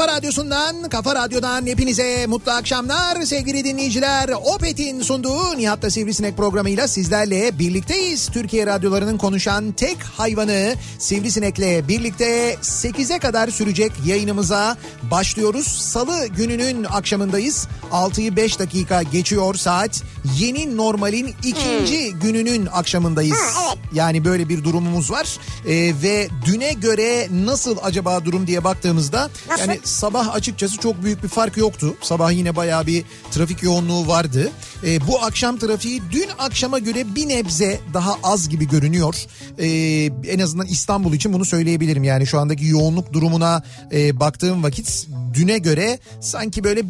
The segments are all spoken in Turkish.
kafa radyosundan, kafa radyodan hepinize mutlu akşamlar sevgili dinleyiciler. Opet'in sunduğu Nihat'la Sivrisinek programıyla sizlerle birlikteyiz. Türkiye radyolarının konuşan tek hayvanı Sivrisinek'le birlikte 8'e kadar sürecek yayınımıza başlıyoruz. Salı gününün akşamındayız. 6'yı 5 dakika geçiyor saat. Yeni normalin ikinci gününün akşamındayız. Ha, evet. Yani böyle bir durumumuz var. Ee, ve düne göre nasıl acaba durum diye baktığımızda Nasıl? yani sabah açıkçası çok büyük bir fark yoktu. Sabah yine bayağı bir trafik yoğunluğu vardı. Ee, bu akşam trafiği dün akşama göre bir nebze daha az gibi görünüyor. Ee, en azından İstanbul için bunu söyleyebilirim. Yani şu andaki yoğunluk durumuna e, baktığım vakit düne göre sanki böyle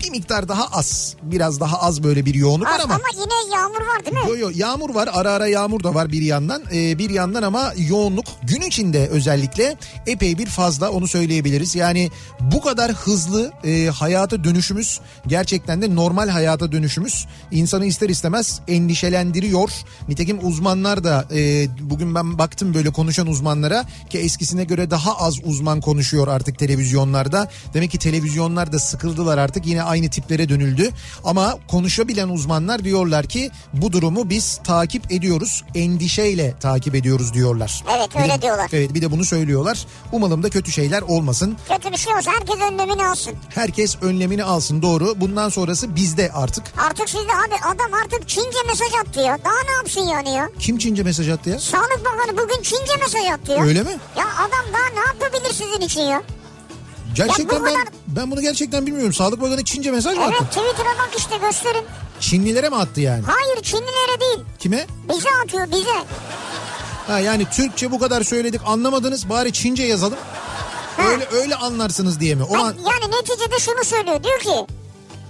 bir miktar daha az. Biraz daha az böyle bir yoğunluk var ama. ama yine yağmur var değil mi? Yo yo yağmur var ara ara yağmur da var bir yandan Ee, bir yandan ama yoğunluk gün içinde özellikle epey bir fazla onu söyleyebiliriz. Yani bu kadar hızlı e, hayata dönüşümüz gerçekten de normal hayata dönüşümüz insanı ister istemez endişelendiriyor. Nitekim uzmanlar da e, bugün ben baktım böyle konuşan uzmanlara ki eskisine göre daha az uzman konuşuyor artık televizyonlarda. Demek ki televizyonlar da sıkıldılar artık yine aynı tiplere dönüldü. Ama konuşabilen uzmanlar diyorlar ki bu durumu biz takip ediyoruz. Endişeyle takip ediyoruz diyorlar. Evet, Bir de- öyle diyorlar. Evet bir de bunu söylüyorlar. Umalım da kötü şeyler olmasın. Kötü bir şey olsa herkes önlemini alsın. Herkes önlemini alsın doğru. Bundan sonrası bizde artık. Artık sizde abi adam artık Çince mesaj attı ya. Daha ne yapsın yani ya? Kim Çince mesaj attı ya? Sağlık Bakanı bugün Çince mesaj attı ya. Öyle mi? Ya adam daha ne yapabilir sizin için ya? Gerçekten ben kadar- ben bunu gerçekten bilmiyorum. Sağlık Bakanı Çince mesaj mı Evet attı? Twitter'a bak işte gösterin. Çinlilere mi attı yani? Hayır Çinlilere değil. Kime? Bize atıyor bize. Ha yani Türkçe bu kadar söyledik anlamadınız bari Çince yazalım. Öyle öyle anlarsınız diye mi? O an... Yani neticede şunu söylüyor. Diyor ki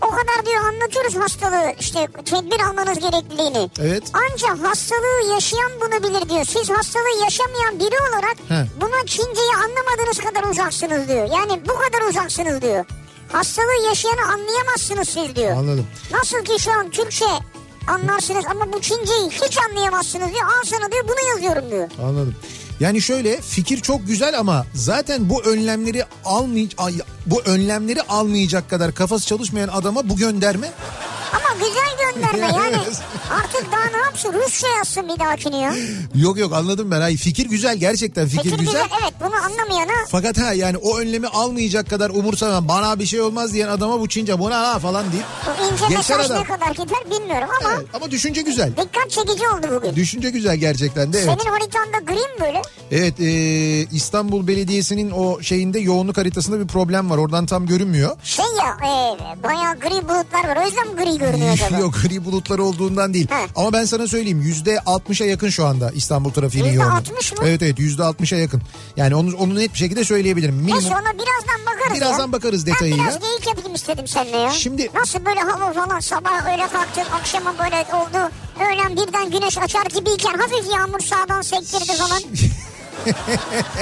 o kadar diyor anlatıyoruz hastalığı işte tedbir almanız gerekliliğini. Evet. Ancak hastalığı yaşayan bunu bilir diyor. Siz hastalığı yaşamayan biri olarak He. buna Çince'yi anlamadığınız kadar uzaksınız diyor. Yani bu kadar uzaksınız diyor. Hastalığı yaşayanı anlayamazsınız siz diyor. Anladım. Nasıl ki şu an Türkçe anlarsınız ama bu Çince'yi hiç anlayamazsınız diyor. Al sana diyor bunu yazıyorum diyor. Anladım. Yani şöyle fikir çok güzel ama zaten bu önlemleri almay ay- bu önlemleri almayacak kadar kafası çalışmayan adama bu gönderme Ama güzel gönderme yani. Artık daha ne yapsın? Rusça yazsın bir dahakini ya. yok yok anladım ben. Ay fikir güzel gerçekten fikir, Fikir güzel. güzel. Evet bunu anlamayana Fakat ha yani o önlemi almayacak kadar umursamayan bana bir şey olmaz diyen adama bu Çince bu ne ha falan deyip bu ince Geçer mesaj adam. ne kadar gider bilmiyorum ama Evet, ama düşünce güzel. dikkat çekici oldu bugün. Düşünce güzel gerçekten de evet. Senin haritanda gri mi böyle? Evet e, İstanbul Belediyesi'nin o şeyinde yoğunluk haritasında bir problem var. Oradan tam görünmüyor. Şey ya e, bayağı gri bulutlar var o yüzden mi gri görünüyor görünüyor acaba? Yok gri bulutlar olduğundan değil. He. Ama ben sana söyleyeyim yüzde 60'a yakın şu anda İstanbul trafiğinin Yüzde yoğunluğu. 60 mı? Evet evet yüzde 60'a yakın. Yani onu, onu net bir şekilde söyleyebilirim. Minimum. Neyse ona birazdan bakarız Birazdan ya. bakarız detayıyla. Ben biraz geyik yapayım istedim seninle ya. Şimdi- Nasıl böyle hava falan sabah öyle kalktın akşama böyle oldu. Öğlen birden güneş açar gibiyken hafif yağmur sağdan sektirdi falan.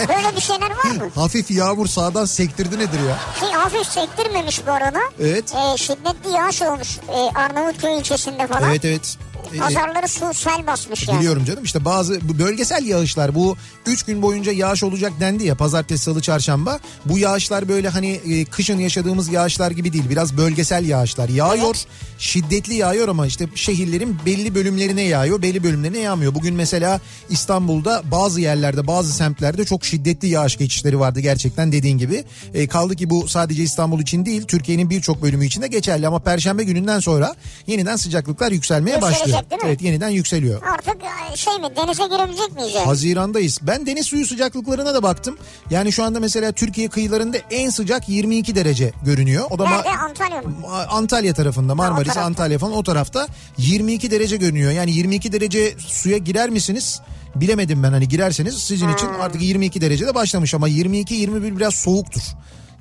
Böyle bir şeyler var mı? Hafif yağmur sağdan sektirdi nedir ya? Şey, hafif sektirmemiş bu arada. Evet. Ee, şiddetli yağış olmuş ee, Arnavutköy ilçesinde falan. Evet evet. Ee, Pazarları su sel basmış yani. Biliyorum canım işte bazı bölgesel yağışlar bu 3 gün boyunca yağış olacak dendi ya pazartesi salı çarşamba. Bu yağışlar böyle hani e, kışın yaşadığımız yağışlar gibi değil biraz bölgesel yağışlar yağıyor şiddetli yağıyor ama işte şehirlerin belli bölümlerine yağıyor belli bölümlerine yağmıyor. Bugün mesela İstanbul'da bazı yerlerde bazı semtlerde çok şiddetli yağış geçişleri vardı gerçekten dediğin gibi. E, kaldı ki bu sadece İstanbul için değil Türkiye'nin birçok bölümü için de geçerli ama perşembe gününden sonra yeniden sıcaklıklar yükselmeye başlıyor. Mi? Evet yeniden yükseliyor. Artık e, şey mi denize girebilecek miyiz? Hazirandayız. Ben deniz suyu sıcaklıklarına da baktım. Yani şu anda mesela Türkiye kıyılarında en sıcak 22 derece görünüyor. O da ma- Nerede Antalya mı? Antalya tarafında Marmaris, tarafta. Antalya falan o tarafta 22 derece görünüyor. Yani 22 derece suya girer misiniz? Bilemedim ben hani girerseniz sizin için Hmm. artık 22 derecede başlamış ama 22-21 biraz soğuktur.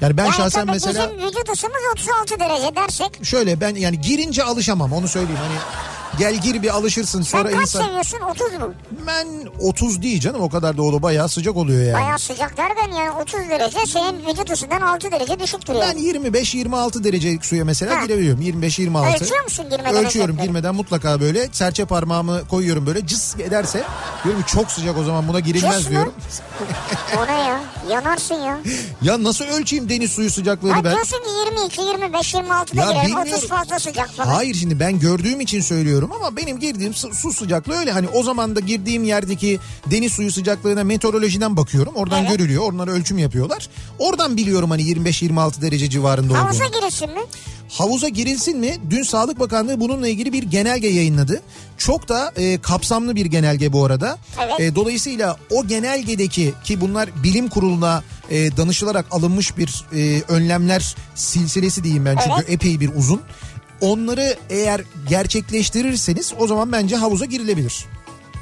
Yani ben Yani şahsen mesela bizim vücut ısımız 36 derece dersek. şöyle ben yani girince alışamam onu söyleyeyim hani gel gir bir alışırsın Sen sonra kaç insan seviyorsun 30 mu? ben 30 değil canım o kadar da o da bayağı sıcak oluyor yani. Bayağı sıcak derken yani 30 derece senin vücut ısından 6 derece düşüktür Ben yani. 25-26 derecelik suya mesela Ha. girebiliyorum. 25-26. Ölçüyor musun girmeden Ölçüyorum önce? girmeden mutlaka böyle serçe parmağımı koyuyorum böyle cıs ederse diyorum çok sıcak o zaman buna girilmez mı? diyorum. O ne ya? Yanarsın ya. Ya nasıl ölçeyim deniz suyu sıcaklığını Ha ben? diyorsun ki 22, 25, 26 da Ya girerim. bilmiyorum. 30 fazla sıcak falan. Hayır şimdi ben gördüğüm için söylüyorum ama benim girdiğim su, sıcaklığı öyle. Hani o zaman da girdiğim yerdeki deniz suyu sıcaklığına meteorolojiden bakıyorum. Oradan Evet. görülüyor. Onlar ölçüm yapıyorlar. Oradan biliyorum hani 25-26 derece civarında olduğunu. Havuza girilsin mi? Havuza girilsin mi? Dün Sağlık Bakanlığı bununla ilgili bir genelge yayınladı. Çok da e, kapsamlı bir genelge bu arada. Evet. E, dolayısıyla o genelgedeki ki bunlar bilim kuruluna e, danışılarak alınmış bir e, önlemler silsilesi diyeyim ben çünkü Evet. epey bir uzun. Onları eğer gerçekleştirirseniz o zaman bence havuza girilebilir.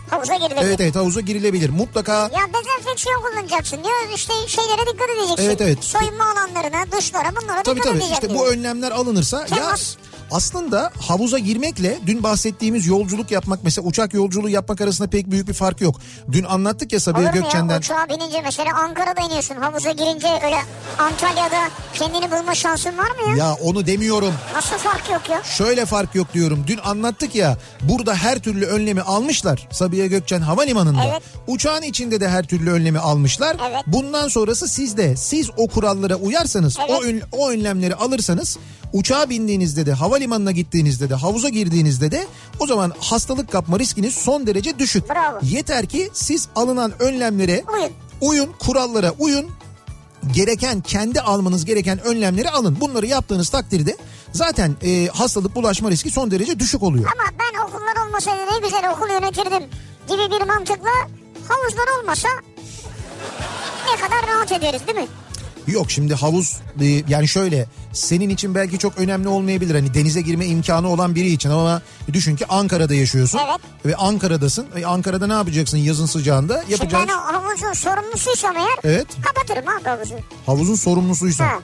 Havuza girilir. Evet evet havuza girilebilir. Mutlaka Ya dezenfeksiyon kullanacaksın diyor. İşte şeylere dikkat edeceksin. Evet, evet. Soyunma alanlarına, duşlara bunlara Tabii dikkat tabii edeceksin işte diyor. bu önlemler alınırsa ya Temas. Aslında havuza girmekle dün bahsettiğimiz yolculuk yapmak mesela uçak yolculuğu yapmak arasında pek büyük bir fark yok. Dün anlattık ya Sabiha Olur ya Gökçen'den. uçağa binince mesela Ankara'da iniyorsun havuza girince öyle Antalya'da kendini bulma şansın var mı ya? Ya onu demiyorum. Nasıl fark yok ya? Şöyle fark yok diyorum. Dün anlattık ya burada her türlü önlemi almışlar Sabiha Gökçen Havalimanı'nda. Evet. Uçağın içinde de her türlü önlemi almışlar. Evet. Bundan sonrası sizde. Siz o kurallara uyarsanız, Evet. o, ön- o önlemleri alırsanız uçağa bindiğinizde de havalimanına gittiğinizde de havuza girdiğinizde de o zaman hastalık kapma riskiniz son derece düşük. Bravo. Yeter ki siz alınan önlemlere Uyun. uyun, kurallara uyun. Gereken kendi almanız gereken önlemleri alın. Bunları yaptığınız takdirde zaten e, hastalık bulaşma riski son derece düşük oluyor. Ama ben okullar olmasaydı ne güzel okul yönetirdim gibi bir mantıkla havuzlar olmasa ne kadar rahat ederiz değil mi? Yok şimdi havuz e, yani şöyle senin için belki çok önemli olmayabilir. Hani denize girme imkanı olan biri için ama düşün ki Ankara'da yaşıyorsun. Evet. Ve Ankara'dasın. E, Ankara'da ne yapacaksın yazın sıcağında? Şimdi Yapacağın ben havuzun sorumlusuysam eğer Evet. kapatırım abi havuzu. havuzun sorumlusuysan. Ha.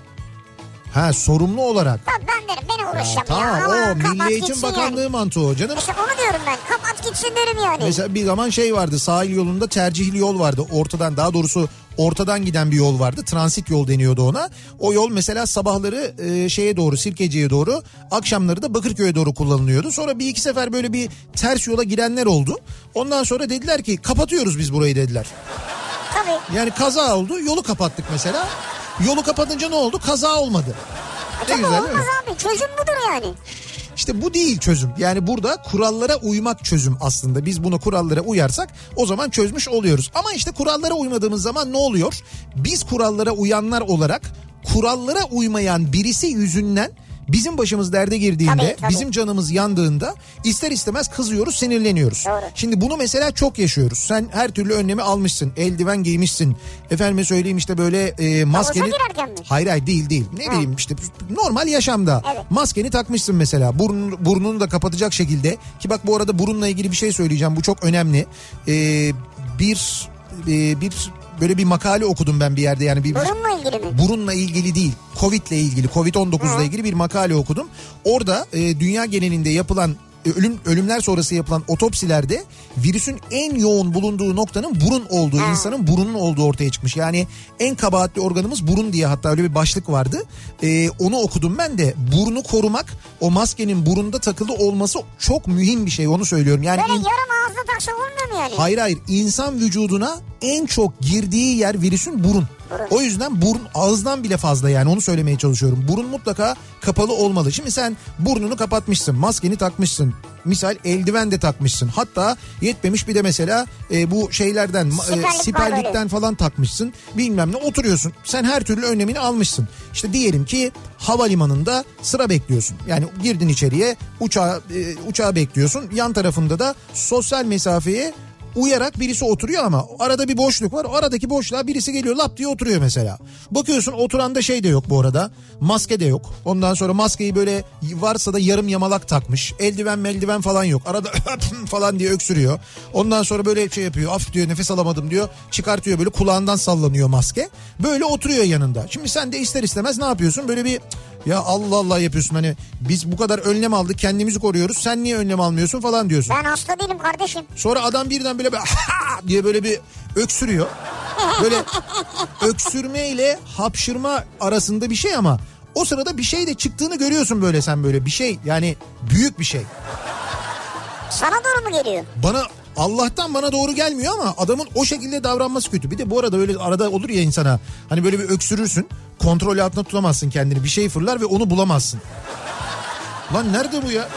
Ha sorumlu olarak. Tabii ben derim ben uğraşacağım tamam ya. Ama o Milli Eğitim Bakanlığı Yani. mantığı o canım. İşte onu diyorum ben kapat gitsin derim yani. Mesela bir zaman şey vardı sahil yolunda tercihli yol vardı. Ortadan daha doğrusu ortadan giden bir yol vardı. Transit yol deniyordu ona. O yol mesela sabahları e, şeye doğru Sirkeci'ye doğru akşamları da Bakırköy'e doğru kullanılıyordu. Sonra bir iki sefer böyle bir ters yola girenler oldu. Ondan sonra dediler ki kapatıyoruz biz burayı dediler. Tabii. Yani kaza oldu yolu kapattık mesela. Yolu kapatınca ne oldu? Kaza olmadı. Ne Tabii güzel değil mi? olmaz abi çözüm budur yani. İşte bu değil çözüm. Yani burada kurallara uymak çözüm aslında. Biz bunu kurallara uyarsak o zaman çözmüş oluyoruz. Ama işte kurallara uymadığımız zaman ne oluyor? Biz kurallara uyanlar olarak kurallara uymayan birisi yüzünden bizim başımız derde girdiğinde, Tabii, tabii. bizim canımız yandığında ister istemez kızıyoruz, sinirleniyoruz. Doğru. Şimdi bunu mesela çok yaşıyoruz. Sen her türlü önlemi almışsın, eldiven giymişsin. Efendime söyleyeyim işte böyle e, mi? Hayır hayır değil değil. Ne Ha. bileyim işte normal yaşamda. Evet. Maskeni takmışsın mesela. Burun, burnunu da kapatacak şekilde. Ki bak bu arada burunla ilgili bir şey söyleyeceğim. Bu çok önemli. Ee, bir e, bir böyle bir makale okudum ben bir yerde yani bir Burunla ilgili mi? burunla ilgili değil Covid ile ilgili Covid-19 ile ilgili bir makale okudum. Orada e, dünya genelinde yapılan e, ölüm ölümler sonrası yapılan otopsilerde virüsün en yoğun bulunduğu noktanın burun olduğu, insanın burunun olduğu ortaya çıkmış. Yani en kabahatli organımız burun diye hatta öyle bir başlık vardı. E, onu okudum ben de. Burnu korumak, o maskenin burunda takılı olması çok mühim bir şey. Onu söylüyorum. Yani Böyle in- yarım ağızda taksa olmuyor mu yani? Hayır hayır insan vücuduna en çok girdiği yer virüsün burun. O yüzden burun ağızdan bile fazla yani onu söylemeye çalışıyorum. Burun mutlaka kapalı olmalı. Şimdi sen burnunu kapatmışsın, maskeni takmışsın. Misal eldiven de takmışsın. Hatta yetmemiş bir de mesela e, bu şeylerden var siperlikten falan takmışsın. Bilmem ne oturuyorsun. Sen her türlü önlemini almışsın. İşte diyelim ki havalimanında sıra bekliyorsun. Yani girdin içeriye uçağı e, uçağı bekliyorsun. Yan tarafında da sosyal mesafeye uyarak birisi oturuyor ama arada bir boşluk var. O aradaki boşluğa birisi geliyor lap diye oturuyor mesela. Bakıyorsun oturanda şey de yok bu arada. Maske de yok. Ondan sonra maskeyi böyle varsa da yarım yamalak takmış. Eldiven meldiven falan yok. Arada falan diye öksürüyor. Ondan sonra böyle şey yapıyor. Af diyor nefes alamadım diyor. Çıkartıyor böyle kulağından sallanıyor maske. Böyle oturuyor yanında. Şimdi sen de ister istemez ne yapıyorsun? Böyle bir ya Allah Allah yapıyorsun hani biz bu kadar önlem aldık kendimizi koruyoruz. Sen niye önlem almıyorsun falan diyorsun. Ben hasta değilim kardeşim. Sonra adam birden böyle bir diye böyle bir öksürüyor. Böyle öksürme ile hapşırma arasında bir şey ama o sırada bir şey de çıktığını görüyorsun böyle sen böyle bir şey yani büyük bir şey. Sana doğru mu geliyor? Bana Allah'tan bana doğru gelmiyor ama adamın o şekilde davranması kötü. Bir de bu arada öyle arada olur ya insana hani böyle bir öksürürsün kontrol altında tutamazsın kendini bir şey fırlar ve onu bulamazsın. Lan nerede bu ya?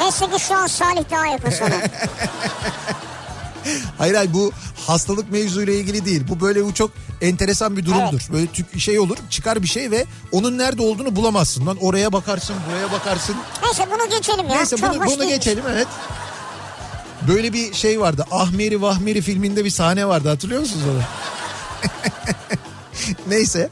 Neyse ki şu an Salih daha yakın sana. Hayır hayır bu hastalık mevzuyla ilgili değil. Bu böyle bu çok enteresan bir durumdur. Böyle tük şey olur çıkar bir şey ve onun nerede olduğunu bulamazsın. Lan oraya bakarsın buraya bakarsın. Neyse bunu geçelim ya. Neyse Çok bunu, bunu değilmiş. geçelim evet. Böyle bir şey vardı. Ahmeri Vahmeri filminde bir sahne vardı hatırlıyor musunuz onu? Neyse.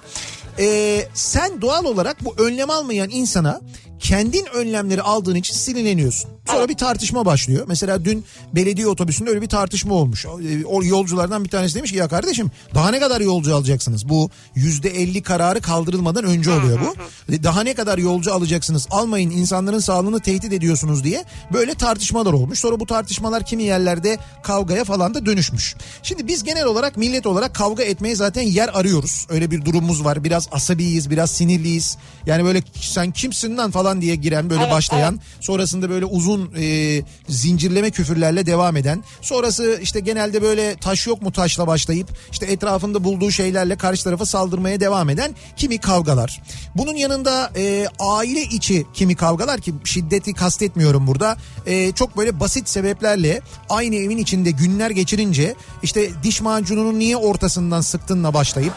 Ee, sen doğal olarak bu önlem almayan insana kendin önlemleri aldığın için sinirleniyorsun. Sonra bir tartışma başlıyor. Mesela dün belediye otobüsünde öyle bir tartışma olmuş. Ee, O yolculardan bir tanesi demiş ki ya kardeşim daha ne kadar yolcu alacaksınız? Bu yüzde elli kararı kaldırılmadan önce oluyor bu. Daha ne kadar yolcu alacaksınız? Almayın insanların sağlığını tehdit ediyorsunuz diye böyle tartışmalar olmuş. Sonra bu tartışmalar kimi yerlerde kavgaya falan da dönüşmüş. Şimdi biz genel olarak millet olarak kavga etmeye zaten yer arıyoruz. Öyle bir durumumuz var. Biraz asabiyiz, biraz sinirliyiz. Yani böyle sen kimsin lan falan diye giren böyle Evet, başlayan sonrasında böyle uzun e, zincirleme küfürlerle devam eden sonrası işte genelde böyle taş yok mu taşla başlayıp işte etrafında bulduğu şeylerle karşı tarafa saldırmaya devam eden kimi kavgalar. Bunun yanında e, aile içi kimi kavgalar ki şiddeti kastetmiyorum burada. E, çok böyle basit sebeplerle aynı evin içinde günler geçirince işte diş macununu niye ortasından sıktınla başlayıp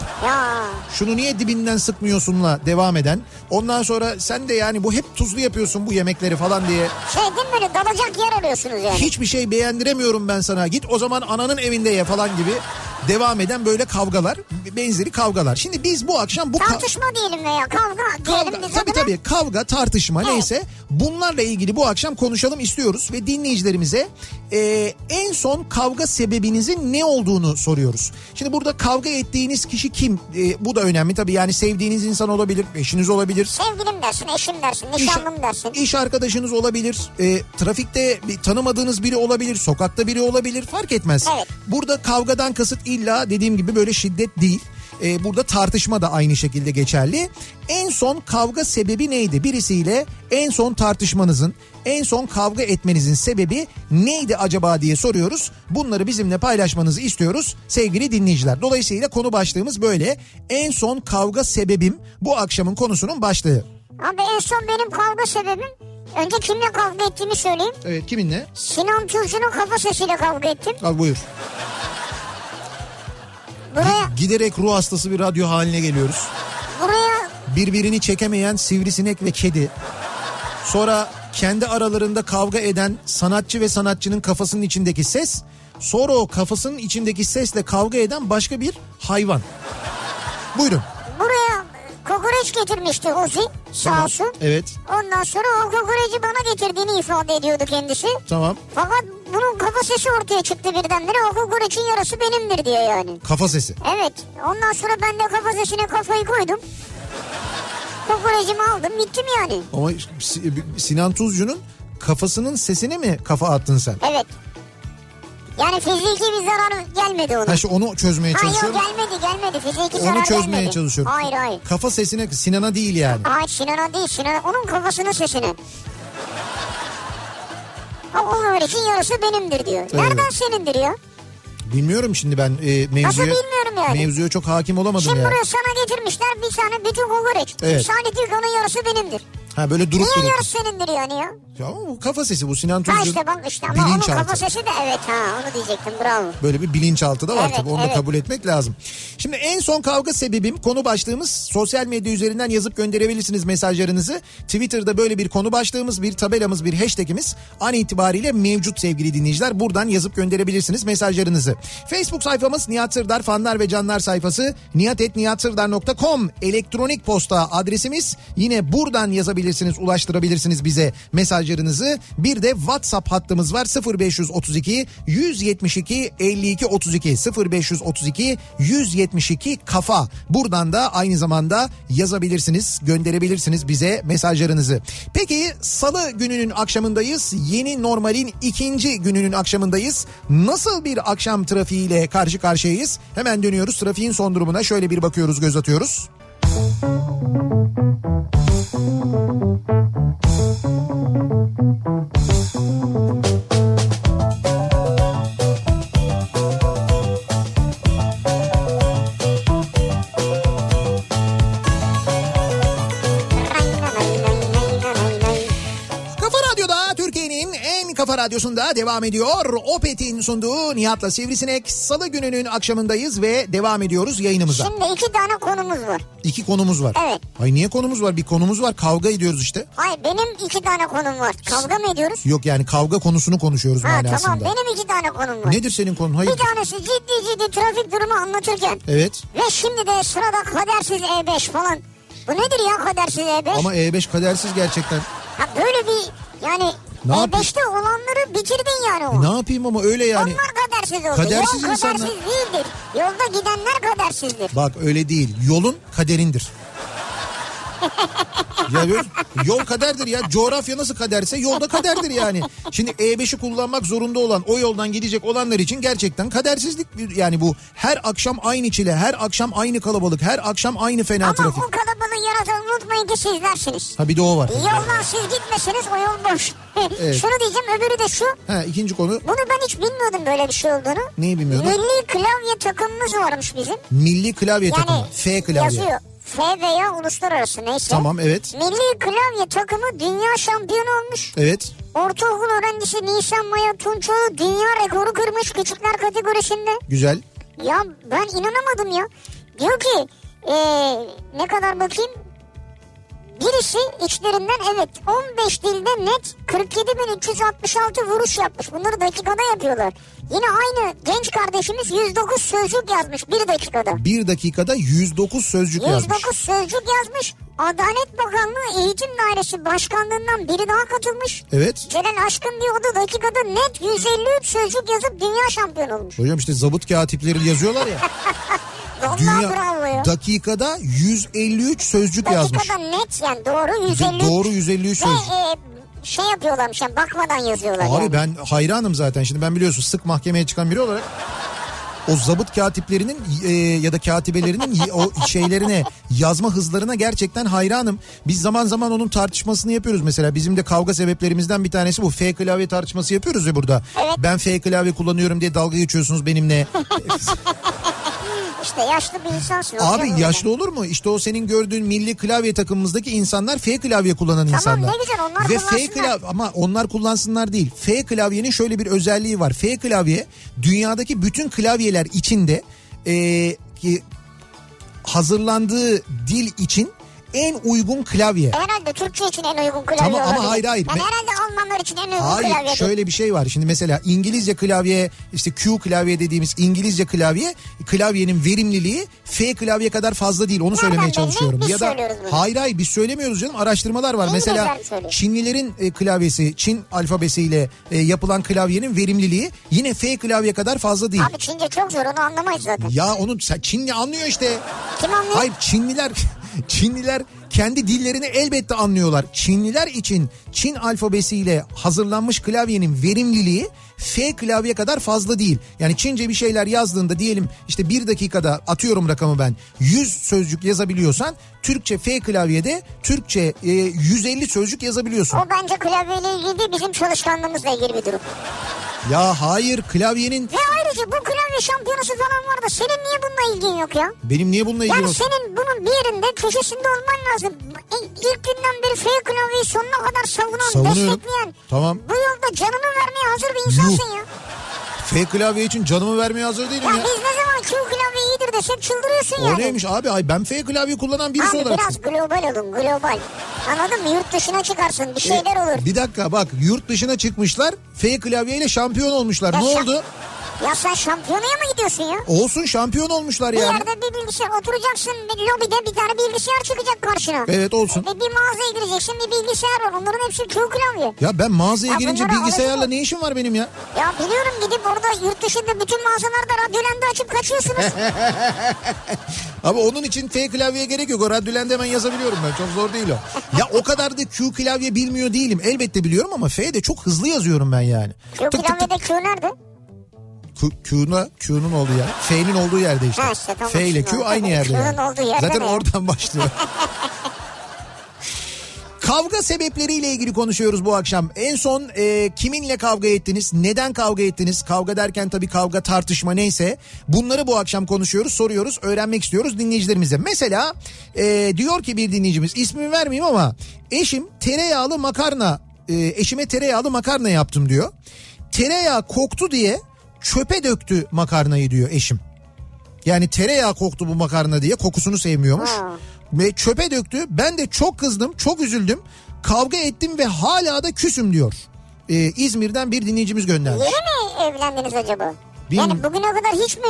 şunu niye dibinden sıkmıyorsunla devam eden. Ondan sonra sen de yani bu hep tuzlu yapıyorsun bu yemekleri falan diye. şey değil mi böyle dalacak yer arıyorsunuz yani. Hiçbir şey beğendiremiyorum ben sana. Git o zaman ananın evinde ye falan gibi devam eden böyle kavgalar, benzeri kavgalar. Şimdi biz bu akşam bu ka- Tartışma diyelim veya kavga diyelim Kavga, biz tabii adına. tabii kavga tartışma Evet. neyse bunlarla ilgili bu akşam konuşalım istiyoruz ve dinleyicilerimize e, en son kavga sebebinizin ne olduğunu soruyoruz. Şimdi burada kavga ettiğiniz kişi kim? E, bu da önemli tabii yani sevdiğiniz insan olabilir, eşiniz olabilir. Sevgilim dersin, eşim dersin, nişanlım dersin. İş arkadaşınız olabilir, e, trafikte bir tanımadığınız biri olabilir, sokakta biri olabilir fark etmez. Evet. Burada kavgadan kasıt illa dediğim gibi böyle şiddet değil. E, burada tartışma da aynı şekilde geçerli. En son kavga sebebi neydi? Birisiyle en son tartışmanızın, en son kavga etmenizin sebebi neydi acaba diye soruyoruz. Bunları bizimle paylaşmanızı istiyoruz sevgili dinleyiciler. Dolayısıyla konu başlığımız böyle. En son kavga sebebim bu akşamın konusunun başlığı. Abi en son benim kavga sebebim önce kimle kavga ettiğimi söyleyeyim. Evet kiminle? Sinan Tuzcu'nun kafa sesiyle kavga ettim. Al buyur. Buraya Giderek ruh hastası bir radyo haline geliyoruz. buraya birbirini çekemeyen sivrisinek ve kedi. Sonra kendi aralarında kavga eden sanatçı ve sanatçının kafasının içindeki ses. Sonra o kafasının içindeki sesle kavga eden başka bir hayvan. Buyurun. Buraya kokoreç getirmişti Ozi sağ Tamam. olsun. Evet. Ondan sonra o kokoreci bana getirdiğini ifade ediyordu kendisi. Tamam. Fakat bunun kafa sesi ortaya çıktı birdenbire. O kokoreçin yarısı benimdir diyor yani. Kafa sesi. Evet. Ondan sonra ben de kafa sesine kafayı koydum. Kokorecimi aldım bittim yani. Ama Si- Sinan Tuzcu'nun kafasının sesine mi kafa attın sen? Evet. Yani fiziki bir zarar gelmedi ona. Ha işte onu çözmeye Hayır çalışıyorum. gelmedi gelmedi fiziki zarar Onu çözmeye gelmedi. çalışıyorum. Hayır hayır. Kafa sesine Sinan'a değil yani. Hayır Sinan'a değil Sinan'a onun kafasının sesine. O kokoreçin yarısı benimdir diyor. Nereden senindir ya? Bilmiyorum şimdi ben e, mevzuya, bilmiyorum yani? mevzuya çok hakim olamadım Şimdi ya. buraya sana getirmişler bir tane bütün kokoreç. Evet. Salih diyor ki onun yarısı benimdir. Ha böyle durup Niye durup. senindir yani ya? Ya ama bu kafa sesi bu Sinan Ha Tuzcu. işte bak işte ama onun kafa sesi de evet ha onu diyecektim bravo. Böyle bir bilinçaltı da var Evet, tabii onu da evet. kabul etmek lazım. Şimdi en son kavga sebebim konu başlığımız sosyal medya üzerinden yazıp gönderebilirsiniz mesajlarınızı. Twitter'da böyle bir konu başlığımız bir tabelamız bir hashtagimiz an itibariyle mevcut sevgili dinleyiciler. Buradan yazıp gönderebilirsiniz mesajlarınızı. Facebook sayfamız Nihat Sırdar fanlar ve canlar sayfası nihatetnihatsırdar.com elektronik posta adresimiz. Yine buradan yazabilirsiniz ulaştırabilirsiniz bize mesajlarınızı. Bir de WhatsApp hattımız var 0532 172 52 32 0532 172 kafa. Buradan da aynı zamanda yazabilirsiniz, gönderebilirsiniz bize mesajlarınızı. Peki salı gününün akşamındayız. Yeni normalin ikinci gününün akşamındayız. Nasıl bir akşam trafiğiyle karşı karşıyayız? Hemen dönüyoruz trafiğin son durumuna şöyle bir bakıyoruz, göz atıyoruz. Kafa Thank you. Radyosunda devam ediyor. Opet'in sunduğu Nihat'la Sivrisinek. Salı gününün akşamındayız ve devam ediyoruz yayınımıza. Şimdi iki tane konumuz var. İki konumuz var. Evet. Ay niye konumuz var? Bir konumuz var. Kavga ediyoruz işte. Hayır benim iki tane konum var. Kavga mı ediyoruz? Yok yani kavga konusunu konuşuyoruz Ha manasında. tamam benim iki tane konum var. Nedir senin konun? Hayır. Bir tanesi ciddi ciddi trafik durumu anlatırken. Evet. Ve şimdi de sırada kadersiz E5 falan. Bu nedir ya kadersiz E5? Ama E5 kadersiz gerçekten. Ha böyle bir yani Ne yapayım? E5'te olanları bitirdin yani o. Ne yapayım ama öyle yani. Onlar kadersiz oldu. Kadersiz Yol insanlar. kadersiz değildir. Yolda gidenler kadersizdir. Bak öyle değil. Yolun kaderindir. Ya böyle, yol kaderdir ya. Coğrafya nasıl kaderse yolda kaderdir yani. Şimdi E5'i kullanmak zorunda olan o yoldan gidecek olanlar için gerçekten kadersizlik yani bu her akşam aynı çile, her akşam aynı kalabalık, her akşam aynı fena Ama trafik. o kalabalığı yaratan unutmayın ki sizlersiniz. Ha bir de o var. Yoldan siz gitmeseniz o yol boş. Evet. Şunu diyeceğim öbürü de şu. Ha ikinci konu Bunu ben hiç bilmiyordum böyle bir şey olduğunu. Neyi bilmiyordun? Milli klavye takımımız varmış bizim. milli klavye takımı. Yani F klavye. yazıyor. F veya uluslararası neyse. Tamam evet. Milli klavye takımı dünya şampiyonu olmuş. Evet. Ortaokul öğrencisi Nisan Maya Tunçoğlu dünya rekoru kırmış küçükler kategorisinde. Güzel. Ya ben inanamadım ya. Diyor ki ee, ne kadar bakayım? Birisi içlerinden evet 15 dilde net 47.366 vuruş yapmış. Bunları dakikada yapıyorlar. Yine aynı genç kardeşimiz 109 sözcük yazmış bir dakikada. Bir dakikada 109 sözcük 109 yazmış. sözcük yazmış. Adalet Bakanlığı Eğitim Dairesi Başkanlığından biri daha katılmış. Evet. Celal Aşkın diyor o da dakikada net 153 sözcük yazıp dünya şampiyonu olmuş. Hocam işte zabıt katipleri yazıyorlar ya. Vallahi Dünya bravo ya. dakikada 153 sözcük yazmış. Dakikada net yani doğru 153. Doğru 153 Ve sözcük. e, şey yapıyorlarmış yani bakmadan yazıyorlar Abi yani. ben hayranım zaten. Şimdi ben biliyorsun sık mahkemeye çıkan biri olarak o zabıt katiplerinin e, ya da katibelerinin o şeylerine yazma hızlarına gerçekten hayranım. Biz zaman zaman onun tartışmasını yapıyoruz mesela. Bizim de kavga sebeplerimizden bir tanesi bu. F klavye tartışması yapıyoruz ya burada. Evet. Ben F klavye kullanıyorum diye dalga geçiyorsunuz benimle. İşte yaşlı bir insansın. Abi yaşlı olur mu? İşte o senin gördüğün milli klavye takımımızdaki insanlar F klavye kullanan Tamam, insanlar. ne güzel, onlar Ve F kullansınlar. klavye ama onlar kullansınlar değil. F klavyenin şöyle bir özelliği var. F klavye dünyadaki bütün klavyeler içinde e, ki hazırlandığı dil için en uygun klavye. Herhalde Türkçe için en uygun klavye Tamam ama olabilir. hayır, hayır. Yani herhalde Almanlar için en uygun Hayır klavye. şöyle bir şey var. Şimdi mesela İngilizce klavye işte Q klavye dediğimiz İngilizce klavye klavyenin verimliliği F klavye kadar fazla değil. Onu söylemeye belli? çalışıyorum. Biz ya da hayır hayır biz söylemiyoruz canım. Araştırmalar var. İngilizler mesela. Çinlilerin e, klavyesi Çin alfabesiyle e, yapılan klavyenin verimliliği yine F klavye kadar fazla değil. Abi Çince çok zor onu anlamayız zaten. Ya onu sen- Çinli anlıyor işte. Kim anlıyor? Hayır Çinliler Çinliler kendi dillerini elbette anlıyorlar. Çinliler için Çin alfabesiyle hazırlanmış klavyenin verimliliği F klavye kadar fazla değil. Yani Çince bir şeyler yazdığında diyelim işte bir dakikada atıyorum rakamı ben 100 sözcük yazabiliyorsan Türkçe F klavyede Türkçe e, 150 sözcük yazabiliyorsun. O bence klavyeyle ilgili değil bizim çalışkanlığımızla ilgili bir durum. Ya hayır klavyenin Ve ayrıca bu klavye şampiyonası falan var da senin niye bununla ilgin yok ya? benim niye bununla ilgili Yani olsun? senin bunun bir yerinde köşesinde olman lazım. İ- İlk günden beri F klavyeyi sonuna kadar savunan, Savunuyorum. destekleyen. Tamam. Bu yolda canını vermeye hazır bir ya. F klavye için canımı vermeye hazır değilim Ya ya. biz ne zaman Q klavye iyidir desek çıldırıyorsun O yani. neymiş abi? Ay ben F klavye kullanan birisi Abi olarak. biraz global olun global. Anladın mı? Yurt dışına çıkarsın bir şeyler E, olur. Bir dakika bak yurt dışına çıkmışlar. F klavyeyle şampiyon olmuşlar. Ya ne şa- oldu? Ya sen şampiyonaya mı gidiyorsun ya? Olsun şampiyon olmuşlar Bir yani. yerde bir bilgisayar oturacaksın bir lobide bir tane bilgisayar çıkacak karşına. Evet olsun. Ve bir mağazaya gireceksin bir bilgisayar var. Onların hepsi Q klavye. Ya ben mağazaya Ya girince bilgisayarla alışma. ne işim var benim ya? Ya biliyorum gidip orada yurt dışında bütün mağazalarda radyolanda açıp kaçıyorsunuz. Ama onun için F klavyeye gerek yok. O radyolende hemen yazabiliyorum ben. Çok zor değil o. Ya o kadar da Q klavye bilmiyor değilim. Elbette biliyorum ama F de çok hızlı yazıyorum ben yani. Q klavyede Q nerede? Q'na, Q'nun olduğu yer. F'nin olduğu yerde işte. Ha işte, tamam. F ile Q aynı yerde. Q'nun yani. olduğu yerde Zaten ne? oradan başlıyor. Kavga sebepleriyle ilgili konuşuyoruz bu akşam. En son e, kiminle kavga ettiniz? Neden kavga ettiniz? Kavga derken tabii kavga tartışma neyse. Bunları bu akşam konuşuyoruz, soruyoruz, öğrenmek istiyoruz dinleyicilerimize. Mesela e, diyor ki bir dinleyicimiz ismini vermeyeyim ama eşim tereyağlı makarna e, eşime tereyağlı makarna yaptım diyor. Tereyağı koktu diye çöpe döktü makarnayı diyor eşim. Yani tereyağı koktu bu makarna diye kokusunu sevmiyormuş. Ha. Ve çöpe döktü. Ben de çok kızdım, çok üzüldüm. Kavga ettim ve hala da küsüm diyor. Ee, İzmir'den bir dinleyicimiz göndermiş. Yeni mi evlendiniz acaba? Bilmiyorum. Yani bugüne kadar hiç mi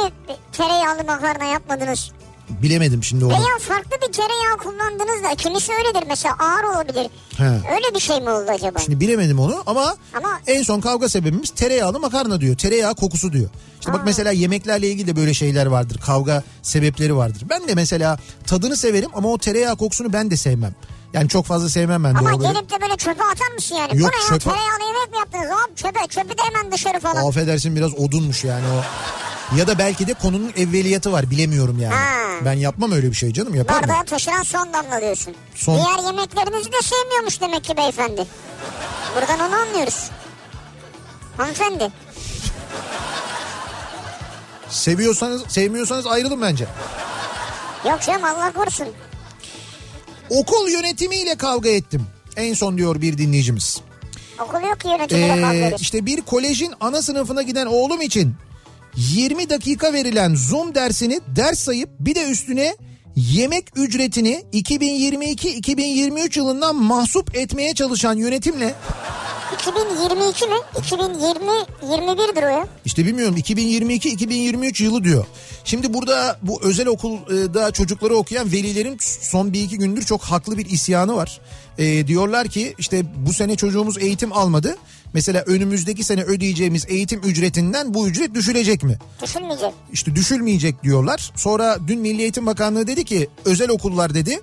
tereyağlı makarna yapmadınız? Bilemedim şimdi onu. Veya farklı bir tereyağı kullandınız da kimisi öyledir mesela ağır olabilir. He. Öyle bir şey mi oldu acaba? Şimdi bilemedim onu ama, Ama- en son kavga sebebimiz tereyağlı makarna diyor. Tereyağı kokusu diyor. İşte bak Aa. mesela yemeklerle ilgili de böyle şeyler vardır. Kavga sebepleri vardır. Ben de mesela tadını severim ama o tereyağı kokusunu ben de sevmem. Yani çok fazla sevmem ben Ama böyle. gelip de böyle çöpe atar mısın yani? Yok, Bu ne ya çöpe- tereyağlı yemek mi yaptınız? Hop çöpe çöpü de hemen dışarı falan. Affedersin biraz odunmuş yani o. Ya da belki de konunun evveliyatı var bilemiyorum yani. Ha. Ben yapmam öyle bir şey canım yapar mı? Bardağa taşıran son damla diyorsun. Son- Diğer yemeklerinizi de sevmiyormuş demek ki beyefendi. Buradan onu anlıyoruz. Hanımefendi. Seviyorsanız sevmiyorsanız ayrılın bence. Yok canım Allah korusun. Okul yönetimiyle kavga ettim. En son diyor bir dinleyicimiz. Okul yok ki yönetimiyle kavga Ee, ediyorsun. işte bir kolejin ana sınıfına giden oğlum için 20 dakika verilen Zoom dersini ders sayıp bir de üstüne yemek ücretini 2022-2023 yılından mahsup etmeye çalışan yönetimle 2022 mi? 2020 21'dir o ya. İşte bilmiyorum 2022-2023 yılı diyor. Şimdi burada bu özel okulda çocukları okuyan velilerin son bir iki gündür çok haklı bir isyanı var. Ee, diyorlar ki işte bu sene çocuğumuz eğitim almadı. Mesela önümüzdeki sene ödeyeceğimiz eğitim ücretinden bu ücret düşülecek mi? Düşünmeyecek. İşte düşülmeyecek diyorlar. Sonra dün Milli Eğitim Bakanlığı dedi ki özel okullar dedi